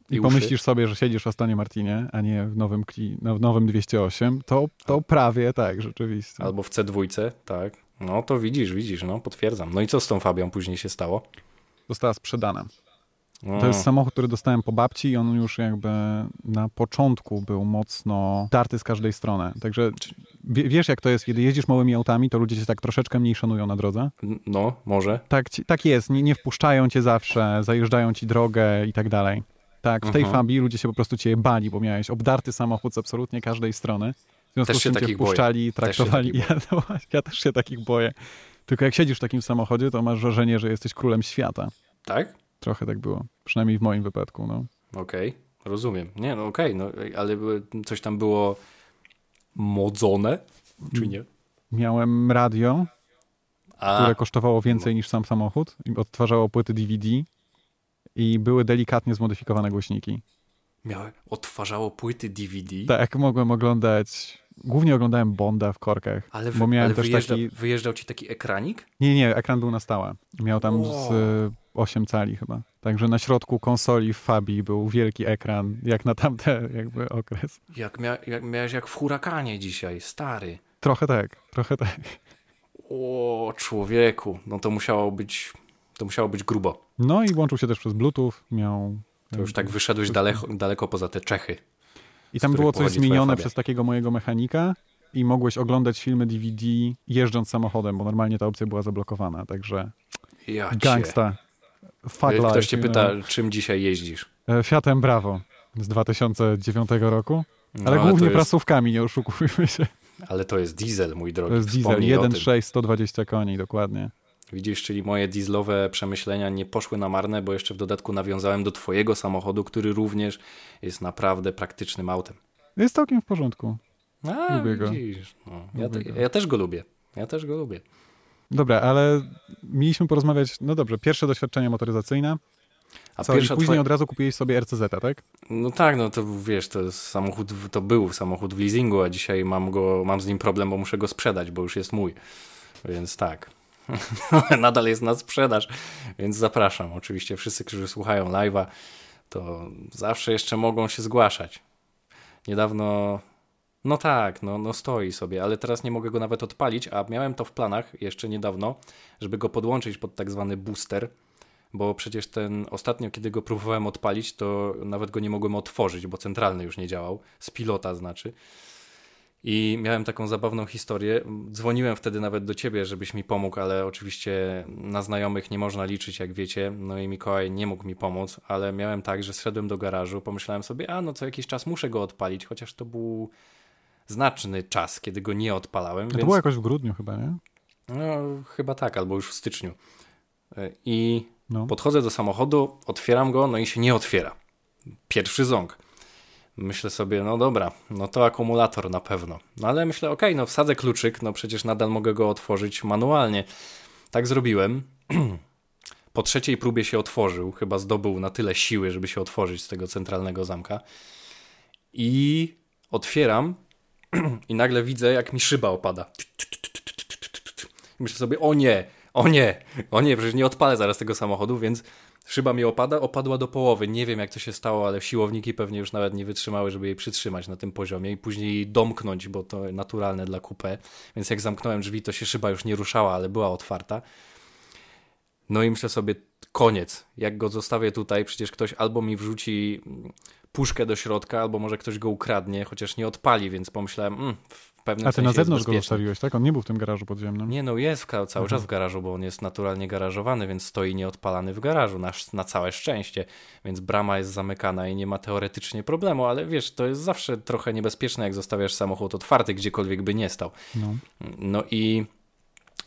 I, I pomyślisz sobie, że siedzisz w Astonie Martinie, a nie w nowym, kli, no, w nowym 208, to, to prawie tak, rzeczywiście. albo w C2, tak, no to widzisz, widzisz, no potwierdzam. No i co z tą Fabią później się stało? Została sprzedana. No, To jest samochód, który dostałem po babci i on już jakby na początku był mocno darty z każdej strony. Także wie- wiesz jak to jest, kiedy jeździsz małymi autami, to ludzie cię tak troszeczkę mniej szanują na drodze. no, może. Tak, tak jest, nie, nie wpuszczają cię zawsze, zajeżdżają ci drogę i tak dalej. Tak, w tej Mhm. Fabii ludzie się po prostu cię bali, bo miałeś obdarty samochód z absolutnie każdej strony. W związku Też z tym cię boję. wpuszczali, Też się traktowali. Ja, no ja też się takich boję. Tylko jak siedzisz w takim samochodzie, to masz wrażenie, że jesteś królem świata. Tak? Trochę tak było. Przynajmniej w moim wypadku, no. Okej, rozumiem. Nie, no okej, no ale coś tam było modzone, czy nie? Miałem radio, A, które kosztowało więcej niż sam samochód i odtwarzało płyty DVD i były delikatnie zmodyfikowane głośniki. miałem, odtwarzało płyty DVD, Tak, mogłem oglądać. Głównie oglądałem Bonda w korkach. ale, bo wy, miałem ale też wyjeżdżał, taki- wyjeżdżał ci taki ekranik? Nie, nie, ekran był na stałe. Miał tam z Wow. y, 8 cali chyba. Także na środku konsoli w Fabii był wielki ekran, jak na tamten jakby okres. Jak, mia, jak miałeś jak w hurakanie dzisiaj, stary. Trochę tak, trochę tak. O, człowieku, no to musiało być, to musiało być grubo. No i łączył się też przez Bluetooth, miał... To już tak wyszedłeś daleko, daleko poza te Czechy. I tam było coś zmienione przez takiego mojego mechanika i mogłeś oglądać filmy DVD jeżdżąc samochodem, bo normalnie ta opcja była zablokowana, także Ja cię. Gangsta. Fuck life, Ktoś cię you pyta, know. czym dzisiaj jeździsz? E, Fiatem Bravo z 2009 roku, No, ale głównie jest, prasówkami, nie oszukujmy się. Ale to jest diesel, mój drogi. To jest diesel, Wspomnij o tym. 1.6, 120 koni, dokładnie. Widzisz, czyli moje dieslowe przemyślenia nie poszły na marne, bo jeszcze w dodatku nawiązałem do twojego samochodu, który również jest naprawdę praktycznym autem. Jest całkiem w porządku. A, Lubię go. widzisz. No, ja, te, go. ja też go lubię. Ja też go lubię. Dobra, ale mieliśmy porozmawiać, no dobrze, pierwsze doświadczenie motoryzacyjne. A Co, później twoja... od razu kupiłeś sobie RCZ, tak? No tak, no to wiesz, to samochód, to był samochód w leasingu, a dzisiaj mam go, mam z nim problem, bo muszę go sprzedać, bo już jest mój. Więc tak. Nadal jest na sprzedaż, więc zapraszam. Oczywiście wszyscy, którzy słuchają live'a, to zawsze jeszcze mogą się zgłaszać. Niedawno, no tak, no, no stoi sobie, ale teraz nie mogę go nawet odpalić, a miałem to w planach jeszcze niedawno, żeby go podłączyć pod tak zwany booster, bo przecież ten ostatnio, kiedy go próbowałem odpalić, to nawet go nie mogłem otworzyć, bo centralny już nie działał, z pilota znaczy. I miałem taką zabawną historię. Dzwoniłem wtedy nawet do ciebie, żebyś mi pomógł, ale oczywiście na znajomych nie można liczyć, jak wiecie. No i Mikołaj nie mógł mi pomóc, ale miałem tak, że zszedłem do garażu, pomyślałem sobie, a no co jakiś czas muszę go odpalić, chociaż to był znaczny czas, kiedy go nie odpalałem. To więc... było jakoś w grudniu chyba, nie? No, chyba tak, albo już w styczniu. Y, I No. Podchodzę do samochodu, otwieram go, no i się nie otwiera. Pierwszy ząg. Myślę sobie, no dobra, no to akumulator na pewno. No ale myślę, okej, no wsadzę kluczyk, no przecież nadal mogę go otworzyć manualnie. Tak zrobiłem. Po trzeciej próbie się otworzył, chyba zdobył na tyle siły, żeby się otworzyć z tego centralnego zamka. I otwieram i nagle widzę, jak mi szyba opada. Myślę sobie, o nie, o nie, o nie, przecież nie odpalę zaraz tego samochodu, więc szyba mi opada, opadła do połowy. Nie wiem jak to się stało, ale siłowniki pewnie już nawet nie wytrzymały, żeby jej przytrzymać na tym poziomie i później jej domknąć, bo to naturalne dla coupé. Więc jak zamknąłem drzwi, to się szyba już nie ruszała, ale była otwarta. No i myślę sobie, koniec. Jak go zostawię tutaj, przecież ktoś albo mi wrzuci puszkę do środka, albo może ktoś go ukradnie, chociaż nie odpali, więc pomyślałem, mm, w pewnym A ty na zewnątrz go zostawiłeś, tak? On nie był w tym garażu podziemnym. Nie, no jest cały Mhm. czas w garażu, bo on jest naturalnie garażowany, więc stoi nieodpalany w garażu, na, na całe szczęście. Więc brama jest zamykana i nie ma teoretycznie problemu, ale wiesz, to jest zawsze trochę niebezpieczne, jak zostawiasz samochód otwarty, gdziekolwiek by nie stał. No. No i,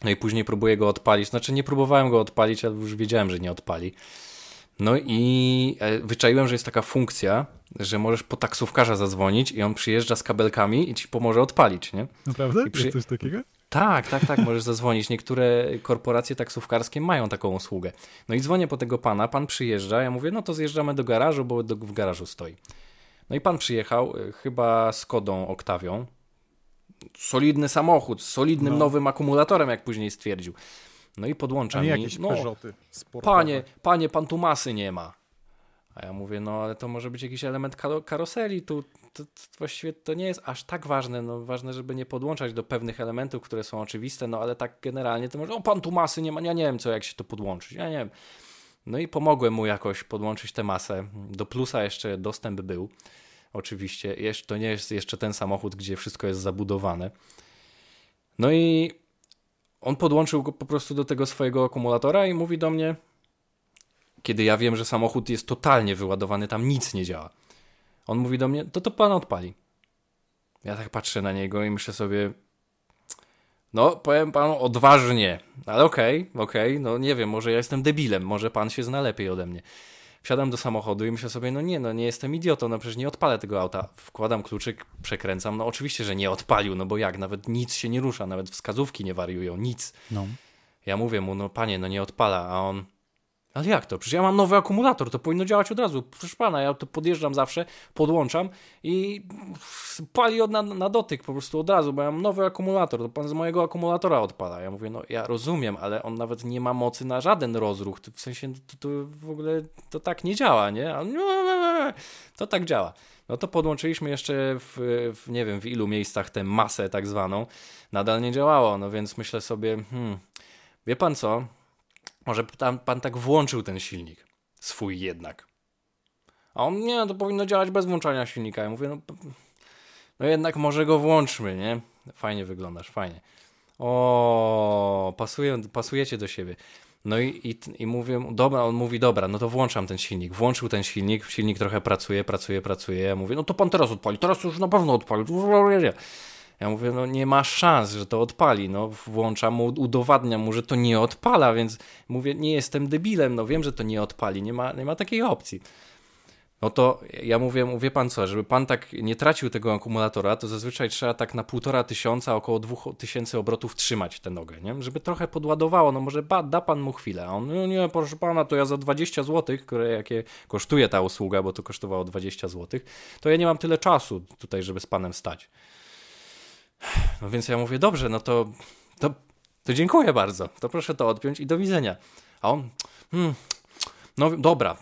no i później próbuję go odpalić. Znaczy nie próbowałem go odpalić, ale już wiedziałem, że nie odpali. No i e, wyczaiłem, że jest taka funkcja, że możesz po taksówkarza zadzwonić i on przyjeżdża z kabelkami i ci pomoże odpalić, nie? Naprawdę? I przy- Jest coś takiego? Tak, tak, tak, możesz zadzwonić. Niektóre korporacje taksówkarskie mają taką usługę. No i dzwonię po tego pana, pan przyjeżdża, ja mówię, no to zjeżdżamy do garażu, bo do, w garażu stoi. No i pan przyjechał, y, chyba z Kodą Oktawią. Solidny samochód, z solidnym No. nowym akumulatorem, jak później stwierdził. No i podłącza mi. jakieś no, Peugeoty sportowe. panie, panie, pan tu masy nie ma. A ja mówię, no ale to może być jakiś element karo- karoserii, tu to, to właściwie to nie jest aż tak ważne, no ważne, żeby nie podłączać do pewnych elementów, które są oczywiste, no ale tak generalnie to może, o pan tu masy nie ma, ja nie wiem co, jak się to podłączyć, ja nie wiem. No i pomogłem mu jakoś podłączyć tę masę. Do plusa jeszcze dostęp był, oczywiście. Jeszcze, to nie jest jeszcze ten samochód, gdzie wszystko jest zabudowane. No i on podłączył go po prostu do tego swojego akumulatora i mówi do mnie, kiedy ja wiem, że samochód jest totalnie wyładowany, tam nic nie działa. On mówi do mnie, to to pan odpali. Ja tak patrzę na niego i myślę sobie, no powiem panu odważnie, ale okej, okej, no nie wiem, może ja jestem debilem, może pan się zna lepiej ode mnie. Wsiadam do samochodu i myślę sobie, no nie, no nie jestem idiotą, no przecież nie odpalę tego auta. Wkładam kluczyk, przekręcam, no oczywiście, że nie odpalił, no bo jak, nawet nic się nie rusza, nawet wskazówki nie wariują, nic. No. Ja mówię mu, no panie, no nie odpala, a on. Ale jak to? Przecież ja mam nowy akumulator, to powinno działać od razu. Proszę pana, ja to podjeżdżam zawsze, podłączam i pali od na, na dotyk po prostu od razu, bo ja mam nowy akumulator, to pan z mojego akumulatora odpala. Ja mówię, no ja rozumiem, ale on nawet nie ma mocy na żaden rozruch, w sensie to, to w ogóle to tak nie działa, nie? On, to tak działa. No to podłączyliśmy jeszcze w, w nie wiem w ilu miejscach tę masę tak zwaną, nadal nie działało, no więc myślę sobie, hmm, wie pan co, może pan, pan tak włączył ten silnik swój jednak. A on, nie, to powinno działać bez włączania silnika. Ja mówię, no, no jednak może go włączmy, nie? Fajnie wyglądasz, fajnie. O, pasuje, pasujecie do siebie. No i, i, i mówię, dobra, on mówi, dobra, no to włączam ten silnik. Włączył ten silnik, silnik trochę pracuje, pracuje, pracuje. Ja mówię, no to pan teraz odpali, teraz już na pewno odpali. Ja mówię, no nie ma szans, że to odpali. No włączam mu, udowadniam mu, że to nie odpala, więc mówię, nie jestem debilem, no wiem, że to nie odpali, nie ma, nie ma takiej opcji. No to ja mówię, mówię pan co, żeby pan tak nie tracił tego akumulatora, to zazwyczaj trzeba tak na półtora tysiąca, około dwóch tysięcy obrotów trzymać tę nogę, nie? Żeby trochę podładowało, no może ba, da pan mu chwilę. A on, no nie, proszę pana, to ja za 20 zł, które jakie kosztuje ta usługa, bo to kosztowało 20 zł, to ja nie mam tyle czasu tutaj, żeby z panem stać. No więc ja mówię, dobrze, no to, to, to dziękuję bardzo, to proszę to odpiąć i do widzenia. A on, hmm, no dobra,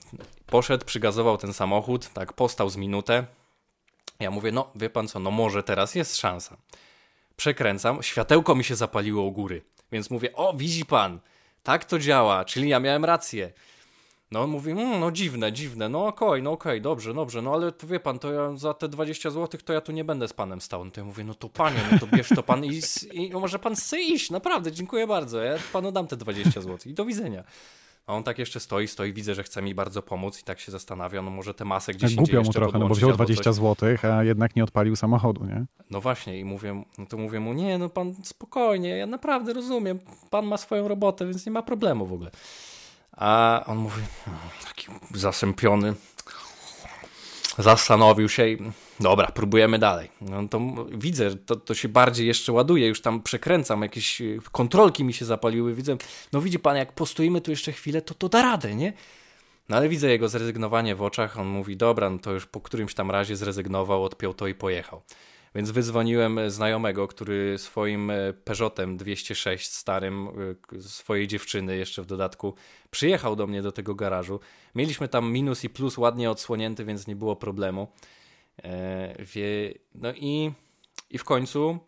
poszedł, przygazował ten samochód, tak postał z minutę. Ja mówię, no wie pan co, no może teraz jest szansa. Przekręcam, światełko mi się zapaliło u góry, więc mówię, o widzi pan, tak to działa, czyli ja miałem rację. No on mówi, mm, no dziwne, dziwne, no okej, no okej, dobrze, dobrze, no ale to wie pan, to ja za te 20 zł to ja tu nie będę z panem stał. No to ja mówię, no to panie, no to bierz to pan i, i może pan chce iść, naprawdę, dziękuję bardzo, ja panu dam te 20 zł i do widzenia. A on tak jeszcze stoi, stoi, widzę, że chce mi bardzo pomóc i tak się zastanawia, no może te masę gdzieś indziej głupio mu trochę, no bo wziął albo coś. 20 zł, a jednak nie odpalił samochodu, nie? No właśnie i mówię, no to mówię mu, nie, no pan spokojnie, ja naprawdę rozumiem, pan ma swoją robotę, więc nie ma problemu w ogóle. A on mówi, "Hmm, taki zasępiony, zastanowił się i dobra, próbujemy dalej. No to widzę, to, to się bardziej jeszcze ładuje, już tam przekręcam, jakieś y, kontrolki mi się zapaliły, widzę, no widzi pan, jak postoimy tu jeszcze chwilę, to to da radę, nie? No ale widzę jego zrezygnowanie w oczach, on mówi, dobra, no to już po którymś tam razie zrezygnował, odpiął to i pojechał. Więc wydzwoniłem znajomego, który swoim e, Peugeotem 206 starym e, swojej dziewczyny jeszcze w dodatku przyjechał do mnie do tego garażu. Mieliśmy tam minus i plus ładnie odsłonięty, więc nie było problemu. E, no i, i w końcu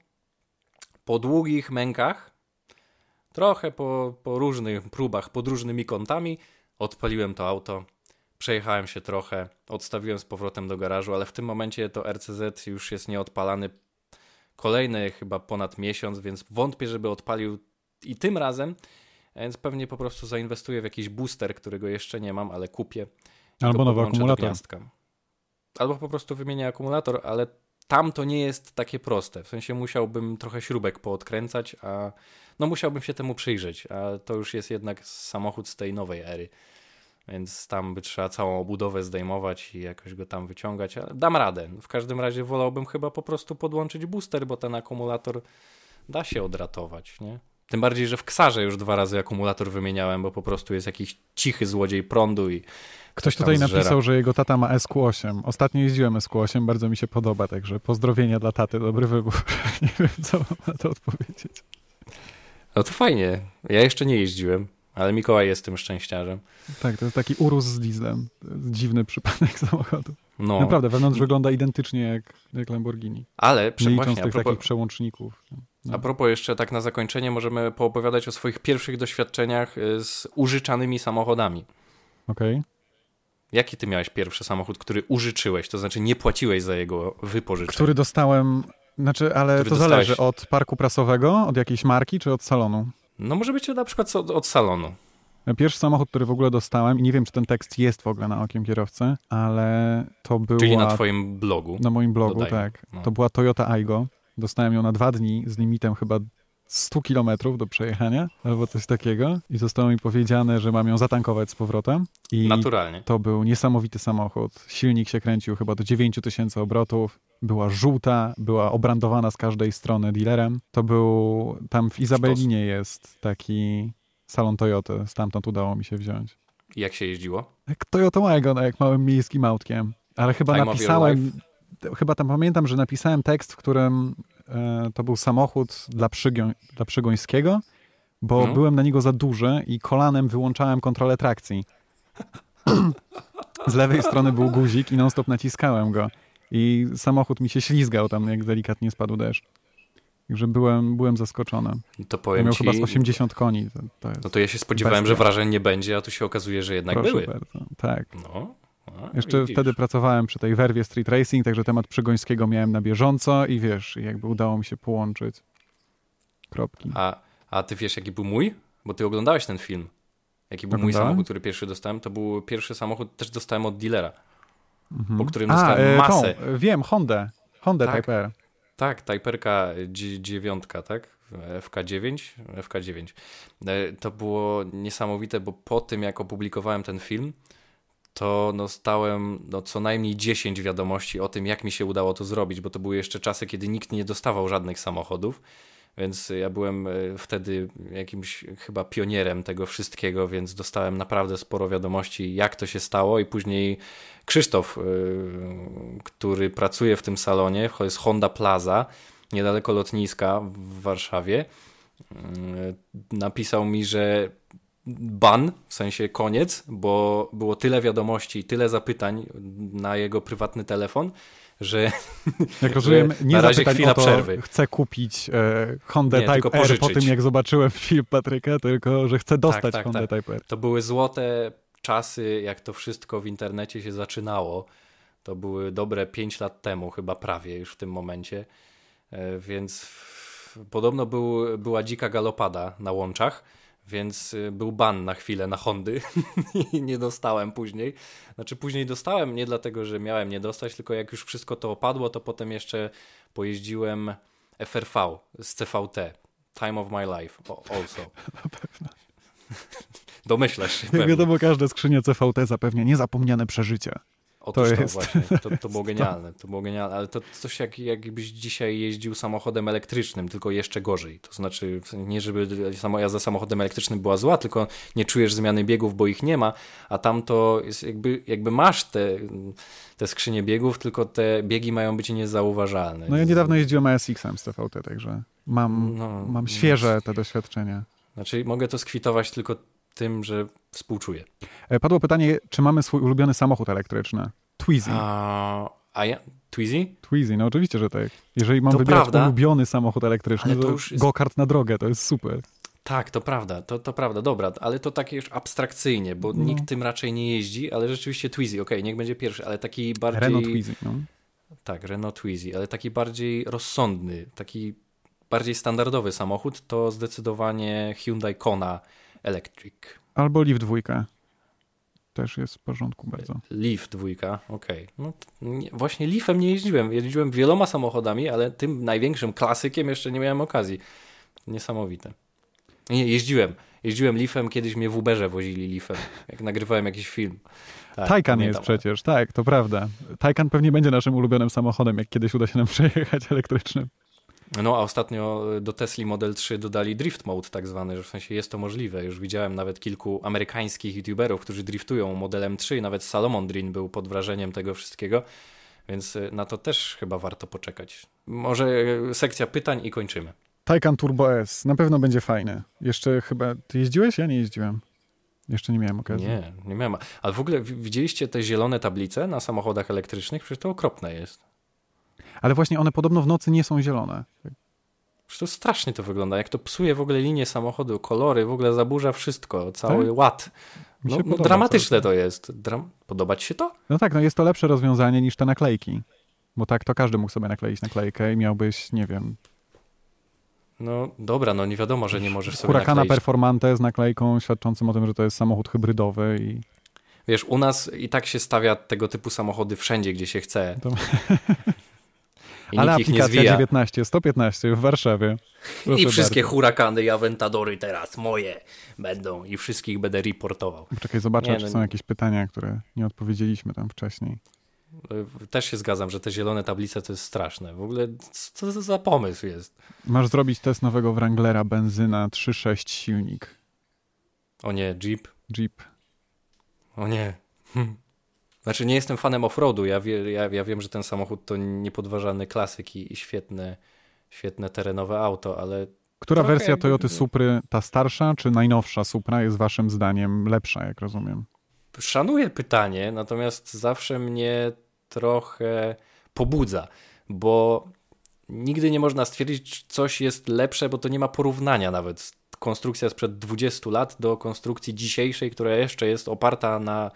po długich mękach, trochę po, po różnych próbach, pod różnymi kątami, odpaliłem to auto, przejechałem się trochę, odstawiłem z powrotem do garażu, ale w tym momencie to RCZ już jest nieodpalany kolejny chyba ponad miesiąc, więc wątpię, żeby odpalił i tym razem, więc pewnie po prostu zainwestuję w jakiś booster, którego jeszcze nie mam, ale kupię. Albo nowy akumulator. Albo po prostu wymienię akumulator, ale tam to nie jest takie proste. W sensie musiałbym trochę śrubek poodkręcać, a no musiałbym się temu przyjrzeć, a to już jest jednak samochód z tej nowej ery. Więc tam by trzeba całą obudowę zdejmować i jakoś go tam wyciągać. Ale dam radę. W każdym razie wolałbym chyba po prostu podłączyć booster, bo ten akumulator da się odratować, nie? Tym bardziej, że w Ksarze już dwa razy akumulator wymieniałem, bo po prostu jest jakiś cichy złodziej prądu i Ktoś tutaj napisał, że jego tata ma SQ8. Ostatnio jeździłem SQ8, bardzo mi się podoba, także pozdrowienia dla taty, dobry wybór. Nie wiem, co mam na to odpowiedzieć. No to fajnie. Ja jeszcze nie jeździłem, ale Mikołaj jest tym szczęściarzem. Tak, to jest taki urus z dieslem. Dziwny przypadek samochodu. No. Naprawdę, wewnątrz wygląda identycznie jak, jak Lamborghini. Ale licząc tych propos, takich przełączników. No. A propos jeszcze tak na zakończenie możemy poopowiadać o swoich pierwszych doświadczeniach y, z użyczanymi samochodami. Okej. Okay. Jaki ty miałeś pierwszy samochód, który użyczyłeś, to znaczy nie płaciłeś za jego wypożyczenie? Który dostałem, znaczy, ale to dostałeś... zależy od parku prasowego, od jakiejś marki, czy od salonu? No może być na przykład od, od salonu. Pierwszy samochód, który w ogóle dostałem, i nie wiem, czy ten tekst jest w ogóle na okiem kierowcy, ale to był. Czyli na twoim blogu. Na moim blogu, Dodajmy. tak. No. To była Toyota Aygo. Dostałem ją na dwa dni z limitem chyba 100 kilometrów do przejechania albo coś takiego i zostało mi powiedziane, że mam ją zatankować z powrotem. I Naturalnie. To był niesamowity samochód. Silnik się kręcił chyba do 9000 obrotów. Była żółta, była obrandowana z każdej strony dealerem. To był, tam w Izabelinie jest taki salon Toyota, stamtąd udało mi się wziąć. I jak się jeździło? Jak Toyota Wagon, jak małym miejskim autkiem. Ale chyba napisałem, chyba tam pamiętam, że napisałem tekst, w którym to był samochód dla, Przygią, dla Przygońskiego, bo no. byłem na niego za duży i kolanem wyłączałem kontrolę trakcji. Z lewej strony był guzik i non-stop naciskałem go. I samochód mi się ślizgał tam, jak delikatnie spadł deszcz. Także byłem, byłem zaskoczony. To powiem miał ci... chyba z 80 koni. To, to no to ja się spodziewałem, bestia. że wrażeń nie będzie, a tu się okazuje, że jednak Proszę były. Bardzo. Tak. No. Jeszcze widzisz. wtedy pracowałem przy tej werwie Street Racing, także temat Przygońskiego miałem na bieżąco i wiesz, jakby udało mi się połączyć kropki. A, a ty wiesz, jaki był mój? Bo ty oglądałeś ten film. Jaki był mój samochód, który pierwszy dostałem? To był pierwszy samochód, też dostałem od dealera, mhm. po którym dostałem A, e, masę. Tą, wiem, Honda. Honda tak. Type R. Tak, Typerka 9, tak? FK9, FK9. E, to było niesamowite, bo po tym jak opublikowałem ten film, to dostałem no, co najmniej 10 wiadomości o tym, jak mi się udało to zrobić, bo to były jeszcze czasy, kiedy nikt nie dostawał żadnych samochodów. Więc ja byłem e, wtedy jakimś chyba pionierem tego wszystkiego, więc dostałem naprawdę sporo wiadomości, jak to się stało. I później Krzysztof, e, który pracuje w tym salonie, jest Honda Plaza, niedaleko lotniska w Warszawie, e, napisał mi, że ban, w sensie koniec, bo było tyle wiadomości, tyle zapytań na jego prywatny telefon, że, jak rozumiem, nie na razie chwila to, przerwy. Chcę kupić e, Honda nie, Type R po tym, jak zobaczyłem film Patryka, tylko że chcę dostać tak, tak, Honda tak. Type R. To były złote czasy, jak to wszystko w internecie się zaczynało. To były dobre 5 lat temu, chyba prawie już w tym momencie. E, więc podobno był, była dzika galopada na łączach więc y, był ban na chwilę na Hondy i nie dostałem później. Znaczy później dostałem nie dlatego, że miałem nie dostać, tylko jak już wszystko to opadło, to potem jeszcze pojeździłem FRV z CVT. Time of my life also. Na pewno. Domyślasz się. Jak wiadomo, każde skrzynie CVT zapewnia niezapomniane przeżycia. Otóż to, to jest... właśnie, to, to było genialne, to było genialne, ale to coś jak, jakbyś dzisiaj jeździł samochodem elektrycznym, tylko jeszcze gorzej. To znaczy, nie żeby jazda samochodem elektrycznym była zła, tylko nie czujesz zmiany biegów, bo ich nie ma, a tam to jest jakby, jakby masz te, te skrzynie biegów, tylko te biegi mają być niezauważalne. No ja niedawno jeździłem ASX-em z TVT, także mam, no, mam świeże te doświadczenia. Znaczy mogę to skwitować tylko tym, że współczuję. E, padło pytanie, czy mamy swój ulubiony samochód elektryczny? Twizy. A, a ja? Twizy? Twizy, no oczywiście, że tak. Jeżeli mam to wybierać prawda, ulubiony samochód elektryczny, to, to już jest... go-kart na drogę, to jest super. Tak, to prawda, to, to prawda, dobra, ale to takie już abstrakcyjnie, bo No. nikt tym raczej nie jeździ, ale rzeczywiście Twizy, okej, niech będzie pierwszy, ale taki bardziej... Renault Twizy, no. Tak, Renault Twizy, ale taki bardziej rozsądny, taki bardziej standardowy samochód to zdecydowanie Hyundai Kona Electric. Albo Leaf dwójka. Też jest w porządku bardzo. Leaf dwójka, okej. No, t- nie, właśnie Leafem nie jeździłem. Jeździłem wieloma samochodami, ale tym największym klasykiem jeszcze nie miałem okazji. Niesamowite. Nie, jeździłem. Jeździłem Leafem, kiedyś mnie w Uberze wozili Leafem, jak nagrywałem jakiś film. Tak, Taycan jest przecież, tak, to prawda. Taycan pewnie będzie naszym ulubionym samochodem, jak kiedyś uda się nam przejechać elektrycznym. No, a ostatnio do Tesla Model 3 dodali drift mode tak zwany, że w sensie jest to możliwe. Już widziałem nawet kilku amerykańskich youtuberów, którzy driftują modelem 3, nawet Salomon Drin był pod wrażeniem tego wszystkiego, więc y, na to też chyba warto poczekać. Może y, sekcja pytań i kończymy. Taycan Turbo S, na pewno będzie fajny. Jeszcze chyba, ty jeździłeś? Ja nie jeździłem. Jeszcze nie miałem okazji. Nie, nie miałem. Ale w ogóle wi- widzieliście te zielone tablice na samochodach elektrycznych? Przecież to okropne jest. Ale właśnie one podobno w nocy nie są zielone. To strasznie to wygląda. Jak to psuje w ogóle linię samochodu, kolory, w ogóle zaburza wszystko, cały Tak? ład. No, no, dramatyczne to jest. Dram Podoba ci się to? No tak, no jest to lepsze rozwiązanie niż te naklejki. Bo tak to każdy mógł sobie nakleić naklejkę i miałbyś, nie wiem, No dobra, no nie wiadomo, że nie możesz sobie Huracana nakleić. Performante z naklejką świadczącym o tym, że to jest samochód hybrydowy i Wiesz, u nas i tak się stawia tego typu samochody wszędzie, gdzie się chce. To- I Ale nikt ich nie aplikacja zwija. 19, 115 w Warszawie. Proszę I wszystkie bardzo. hurakany i awentadory teraz moje będą i wszystkich będę reportował. Czekaj, zobaczę, Nie, czy no są jakieś pytania, które nie odpowiedzieliśmy tam wcześniej. Też się zgadzam, że te zielone tablice to jest straszne. W ogóle co to za pomysł jest? Masz zrobić test nowego Wranglera benzyna 3.6 silnik. O nie, Jeep. Jeep. O nie. Hm. Znaczy nie jestem fanem offroadu. Ja, wie, ja, ja wiem, że ten samochód to niepodważalny klasyk i, i świetne, świetne terenowe auto, ale Która Trochę wersja Toyoty Supry, ta starsza czy najnowsza Supra jest waszym zdaniem lepsza, jak rozumiem? szanuję pytanie, natomiast zawsze mnie trochę pobudza, bo nigdy nie można stwierdzić, czy coś jest lepsze, bo to nie ma porównania nawet. Konstrukcja sprzed 20 lat do konstrukcji dzisiejszej, która jeszcze jest oparta na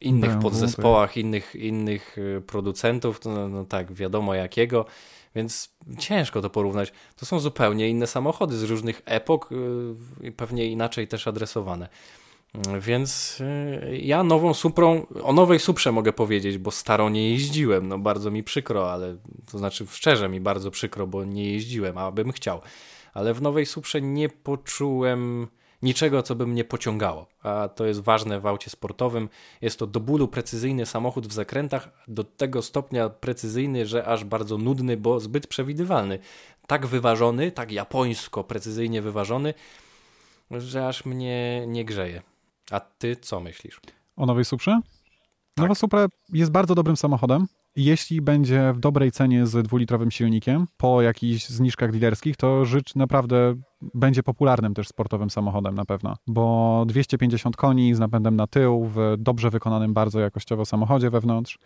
innych BMW, podzespołach, innych, innych y, producentów, no, no tak, wiadomo jakiego, więc ciężko to porównać. To są zupełnie inne samochody z różnych epok y, i pewnie inaczej też adresowane. Więc y, ja nową Suprą, o nowej Suprze mogę powiedzieć, bo starą nie jeździłem. No bardzo mi przykro, ale to znaczy szczerze mi bardzo przykro, bo nie jeździłem, a bym chciał. Ale w nowej Suprze nie poczułem niczego, co by mnie pociągało. A to jest ważne w aucie sportowym. Jest to do bólu precyzyjny samochód w zakrętach, do tego stopnia precyzyjny, że aż bardzo nudny, bo zbyt przewidywalny. Tak wyważony, tak japońsko precyzyjnie wyważony, że aż mnie nie grzeje. A ty co myślisz? O nowej Suprze? Tak. Nowa Supra jest bardzo dobrym samochodem. Jeśli będzie w dobrej cenie z dwulitrowym silnikiem, po jakichś zniżkach dealerskich, to życz naprawdę będzie popularnym też sportowym samochodem na pewno, bo 250 koni z napędem na tył, w dobrze wykonanym bardzo jakościowo samochodzie wewnątrz,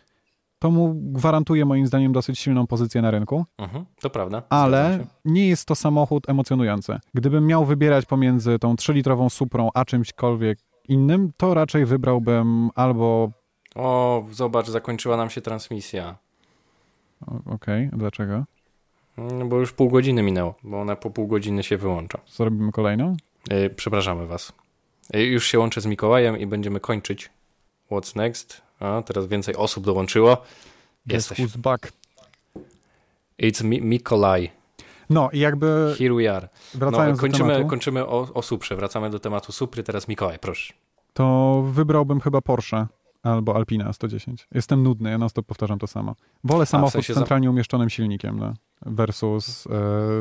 to mu gwarantuje moim zdaniem dosyć silną pozycję na rynku, Mhm, to prawda. ale nie jest to samochód emocjonujący. Gdybym miał wybierać pomiędzy tą 3-litrową Suprą a czymśkolwiek innym, to raczej wybrałbym albo O, zobacz, zakończyła nam się transmisja. Okej, dlaczego? No, bo już pół godziny minęło, bo ona po pół godziny się wyłącza. Zrobimy kolejną? Yy, przepraszamy was. Yy, już się łączę z Mikołajem i będziemy kończyć. What's next? A, teraz więcej osób dołączyło. Jesteś. Guess who's back. It's Mi Mikolaj. No i jakby Here we are. No, wracając do kończymy, tematu, kończymy o, o Suprze. Wracamy do tematu Supry. Teraz Mikołaj, proszę. to wybrałbym chyba Porsche albo Alpina 110. Jestem nudny, ja na stop powtarzam to samo. Wolę samochód sensie z za- centralnie umieszczonym silnikiem no, versus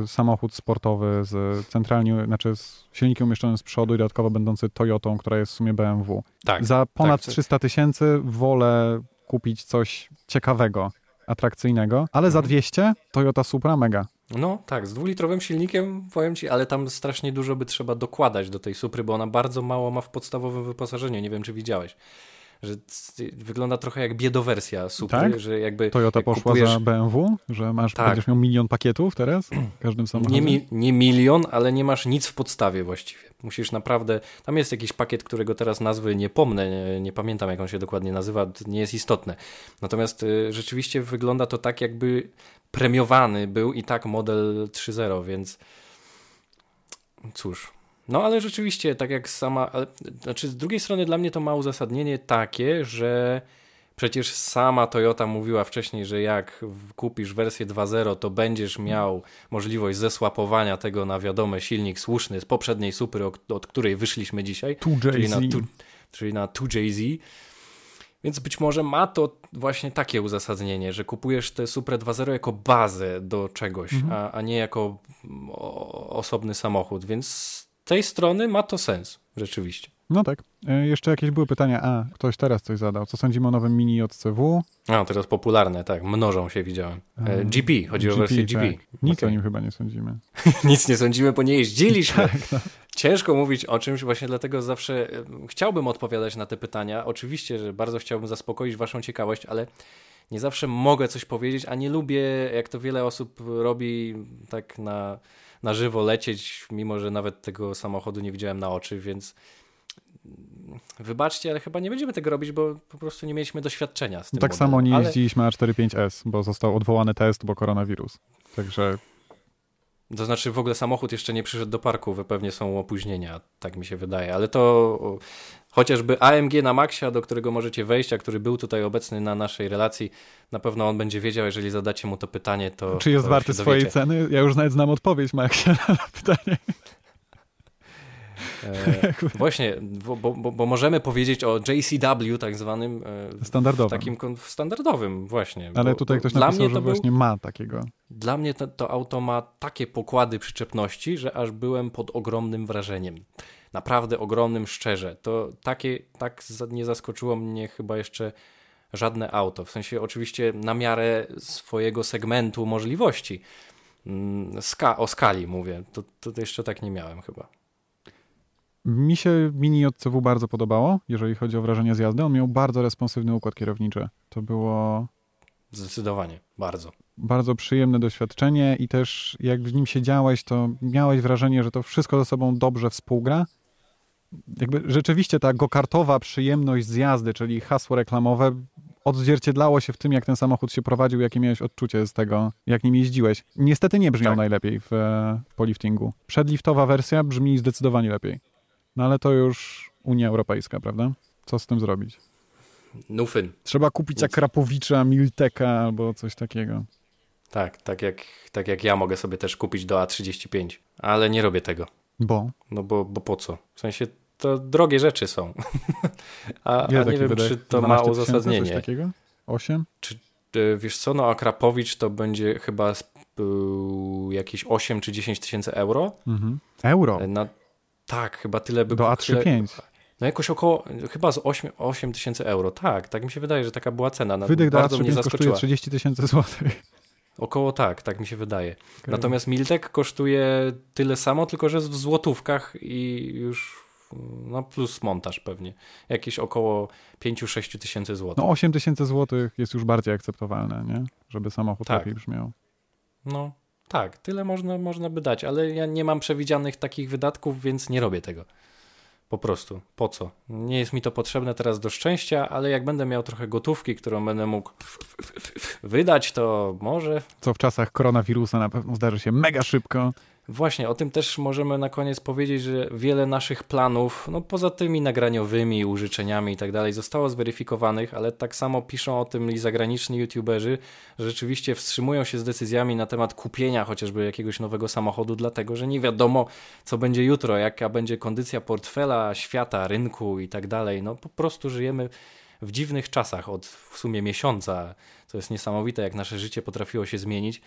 e, samochód sportowy z centralnie, znaczy z silnikiem umieszczonym z przodu i dodatkowo będący Toyotą, która jest w sumie BMW. Tak. Za ponad tak. 300 tysięcy wolę kupić coś ciekawego, atrakcyjnego, ale za Mhm. 200 Toyota Supra mega. No tak, z dwulitrowym silnikiem, powiem ci, ale tam strasznie dużo by trzeba dokładać do tej Supry, bo ona bardzo mało ma w podstawowym wyposażeniu. Nie wiem, czy widziałeś. Że wygląda trochę jak biedowersja Supry, tak? że jakby Toyota jak poszła kupujesz... za BMW, że masz, tak. będziesz miał milion pakietów teraz w każdym samochodzie? Nie, mi, nie milion, ale nie masz nic w podstawie właściwie. Musisz naprawdę, tam jest jakiś pakiet, którego teraz nazwy nie pomnę, nie, nie pamiętam jak on się dokładnie nazywa, nie jest istotne. Natomiast y, rzeczywiście wygląda to tak jakby premiowany był i tak model 3.0, więc cóż, no ale rzeczywiście, tak jak sama, ale, znaczy z drugiej strony dla mnie to ma uzasadnienie takie, że przecież sama Toyota mówiła wcześniej, że jak kupisz wersję 2.0, to będziesz miał możliwość zesłapowania tego na wiadomy silnik słuszny z poprzedniej supry, od, której wyszliśmy dzisiaj, czyli na, czyli na 2JZ. Więc być może ma to właśnie takie uzasadnienie, że kupujesz tę Supra 2.0 jako bazę do czegoś, mhm. a, a nie jako osobny samochód, więc tej strony ma to sens, rzeczywiście. No tak. E, jeszcze jakieś były pytania. A, ktoś teraz coś zadał. Co sądzimy o nowym Mini JCW? A, teraz popularne, tak. Mnożą się, widziałem. E, GP, chodzi GP, o wersję GP. Tak. Nic okay. o nim chyba nie sądzimy. Nic nie sądzimy, bo nie jeździliśmy. tak, no. Ciężko mówić o czymś, właśnie dlatego zawsze e, chciałbym odpowiadać na te pytania. Oczywiście, że bardzo chciałbym zaspokoić waszą ciekawość, ale nie zawsze mogę coś powiedzieć, a nie lubię, jak to wiele osób robi, tak na na żywo lecieć, mimo że nawet tego samochodu nie widziałem na oczy, więc wybaczcie, ale chyba nie będziemy tego robić, bo po prostu nie mieliśmy doświadczenia z tym. Tak modelem. samo nie jeździliśmy ale... A45S, bo został odwołany test, bo koronawirus. Także to znaczy w ogóle samochód jeszcze nie przyszedł do parku, pewnie są opóźnienia, tak mi się wydaje, ale to chociażby AMG na Maxia, do którego możecie wejść, a który był tutaj obecny na naszej relacji, na pewno on będzie wiedział, jeżeli zadacie mu to pytanie, to Czy jest to warty swojej ceny? Ja już nawet znam odpowiedź Maxia na pytanie. E, właśnie, bo, bo, bo, możemy powiedzieć o JCW tak zwanym e, standardowym. takim standardowym właśnie. Ale tutaj ktoś napisał, że właśnie ma takiego. Dla mnie to, to auto ma takie pokłady przyczepności, że aż byłem pod ogromnym wrażeniem. Naprawdę ogromnym, szczerze. To takie, tak nie zaskoczyło mnie chyba jeszcze żadne auto. W sensie oczywiście na miarę swojego segmentu możliwości. Mm, ska o skali mówię. To, to jeszcze tak nie miałem chyba. Mi się Mini JCW bardzo podobało, jeżeli chodzi o wrażenie z jazdy. On miał bardzo responsywny układ kierowniczy. To było... Zdecydowanie, bardzo. Bardzo przyjemne doświadczenie i też jak w nim siedziałeś, to miałeś wrażenie, że to wszystko ze sobą dobrze współgra. Jakby rzeczywiście ta gokartowa przyjemność z jazdy, czyli hasło reklamowe, odzwierciedlało się w tym, jak ten samochód się prowadził, jakie miałeś odczucie z tego, jak nim jeździłeś. Niestety nie brzmiał tak. najlepiej w, po liftingu. Przedliftowa wersja brzmi zdecydowanie lepiej. No ale to już Unia Europejska, prawda? Co z tym zrobić? Nufyn. Trzeba kupić Nic. Akrapowicza, Milteka albo coś takiego. Tak, tak jak, tak jak ja mogę sobie też kupić do A35, ale nie robię tego. Bo? No bo, bo po co? W sensie to drogie rzeczy są. a, a nie wiem, wydaje? czy to ma uzasadnienie. Coś takiego? 8? Czy, e, wiesz co, no Akrapowicz to będzie chyba jakieś 8 czy 10 tysięcy euro. Mhm. Euro? E, na, tak, chyba tyle by Do A35. No jakoś około, chyba z 8, 8 tysięcy euro. Tak, tak mi się wydaje, że taka była cena. Wydech do A35 kosztuje 30 tysięcy złotych. Około tak, tak mi się wydaje. Okay. Natomiast Miltek kosztuje tyle samo, tylko że w złotówkach i już no plus montaż pewnie. Jakieś około 5-6 tysięcy złotych. No 8 tysięcy złotych jest już bardziej akceptowalne, nie? Żeby samochód tak. lepiej brzmiał. No, tak, tyle można, można by dać, ale ja nie mam przewidzianych takich wydatków, więc nie robię tego. Po prostu. Po co? Nie jest mi to potrzebne teraz do szczęścia, ale jak będę miał trochę gotówki, którą będę mógł wydać, to może. Co w czasach koronawirusa na pewno zdarzy się mega szybko. Właśnie, o tym też możemy na koniec powiedzieć, że wiele naszych planów, no poza tymi nagraniowymi, użyczeniami i tak dalej, zostało zweryfikowanych, ale tak samo piszą o tym i zagraniczni youtuberzy, że rzeczywiście wstrzymują się z decyzjami na temat kupienia chociażby jakiegoś nowego samochodu, dlatego że nie wiadomo, co będzie jutro, jaka będzie kondycja portfela, świata, rynku i tak dalej. No po prostu żyjemy w dziwnych czasach od w sumie miesiąca. To jest niesamowite, jak nasze życie potrafiło się zmienić.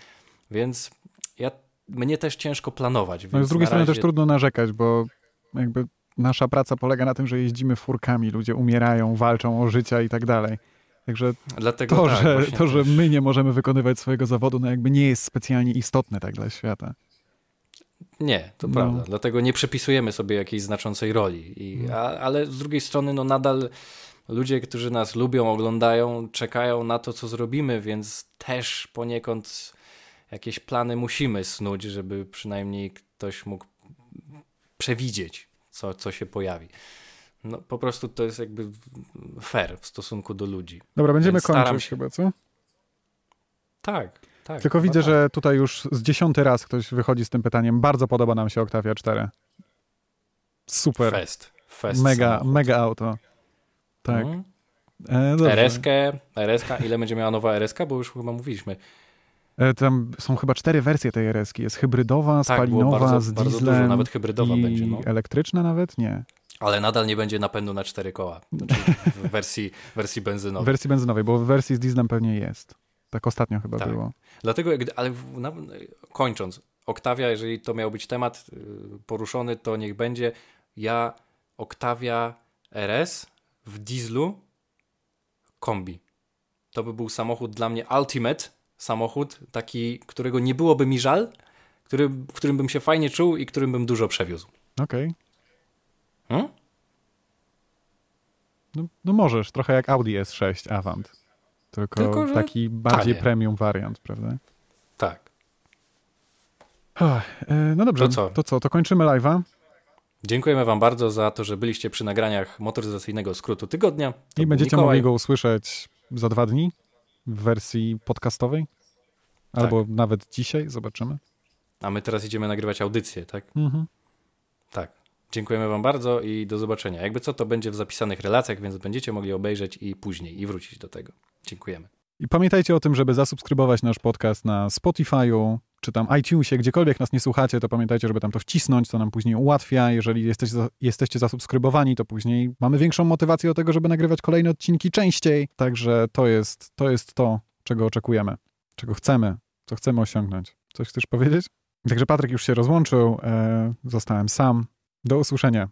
Więc ja mnie też ciężko planować. No z drugiej strony razie... też trudno narzekać, bo jakby nasza praca polega na tym, że jeździmy furkami, ludzie umierają, walczą o życia i tak dalej. Także Dlatego to, tak, że, to że my nie możemy wykonywać swojego zawodu, no jakby nie jest specjalnie istotne tak dla świata. Nie, to no. prawda. Dlatego nie przepisujemy sobie jakiejś znaczącej roli. I, no. a, ale z drugiej strony, no nadal ludzie, którzy nas lubią, oglądają, czekają na to, co zrobimy, więc też poniekąd jakieś plany musimy snuć, żeby przynajmniej ktoś mógł przewidzieć, co, co się pojawi. No po prostu to jest jakby fair w stosunku do ludzi. Dobra, będziemy kończyć się- chyba, co? Tak, tak. Tylko widzę, tak. że tutaj już z dziesiąty raz ktoś wychodzi z tym pytaniem. Bardzo podoba nam się Octavia 4. Super. Fest. Fest Mega, samochód. mega auto. Tak. Mhm. E. RSK, RSK, ile będzie miała nowa RSK, bo już chyba mówiliśmy. E, tam są chyba cztery wersje tej RS-ki. Jest hybrydowa, Tak, spalinowa, bardzo, z bardzo dieslem dużo, nawet hybrydowa i będzie. No. elektryczna nawet? Nie. Ale nadal nie będzie napędu na cztery koła. Znaczy w wersji, wersji W benzynowej. wersji benzynowej, bo w wersji z dieslem pewnie jest. Tak ostatnio chyba Tak. było. Dlatego, ale w- kończąc, Oktawia, jeżeli to miał być temat y, poruszony, to niech będzie ja Oktawia RS w dieslu kombi. To by był samochód dla mnie ultimate, samochód taki, którego nie byłoby mi żal, który, w którym bym się fajnie czuł i którym bym dużo przewiózł. Okej. Hmm? No, no możesz, trochę jak Audi S6 Avant. Tylko, Tylko, taki bardziej tanie. premium wariant, prawda? Tak. E, no dobrze, To co? To, co, to kończymy live'a Dziękujemy Wam bardzo za to, że byliście przy nagraniach motoryzacyjnego skrótu tygodnia. To i będziecie Mikołaj. mogli go usłyszeć za dwa dni w wersji podcastowej. Tak. Albo nawet dzisiaj, zobaczymy. A my teraz idziemy nagrywać audycję, tak? Mhm. Tak. Dziękujemy Wam bardzo i do zobaczenia. Jakby co, to będzie w zapisanych relacjach, więc będziecie mogli obejrzeć i później i wrócić do tego. Dziękujemy. I pamiętajcie o tym, żeby zasubskrybować nasz podcast na Spotify'u, czy tam iTunesie, gdziekolwiek nas nie słuchacie, to pamiętajcie, żeby tam to wcisnąć, to nam później ułatwia. Jeżeli jesteście, jesteście zasubskrybowani, to później mamy większą motywację do tego, żeby nagrywać kolejne odcinki częściej. Także to jest to, jest to czego oczekujemy, czego chcemy, co chcemy osiągnąć. Coś chcesz powiedzieć? Także Patryk już się rozłączył, e, zostałem sam. Do usłyszenia.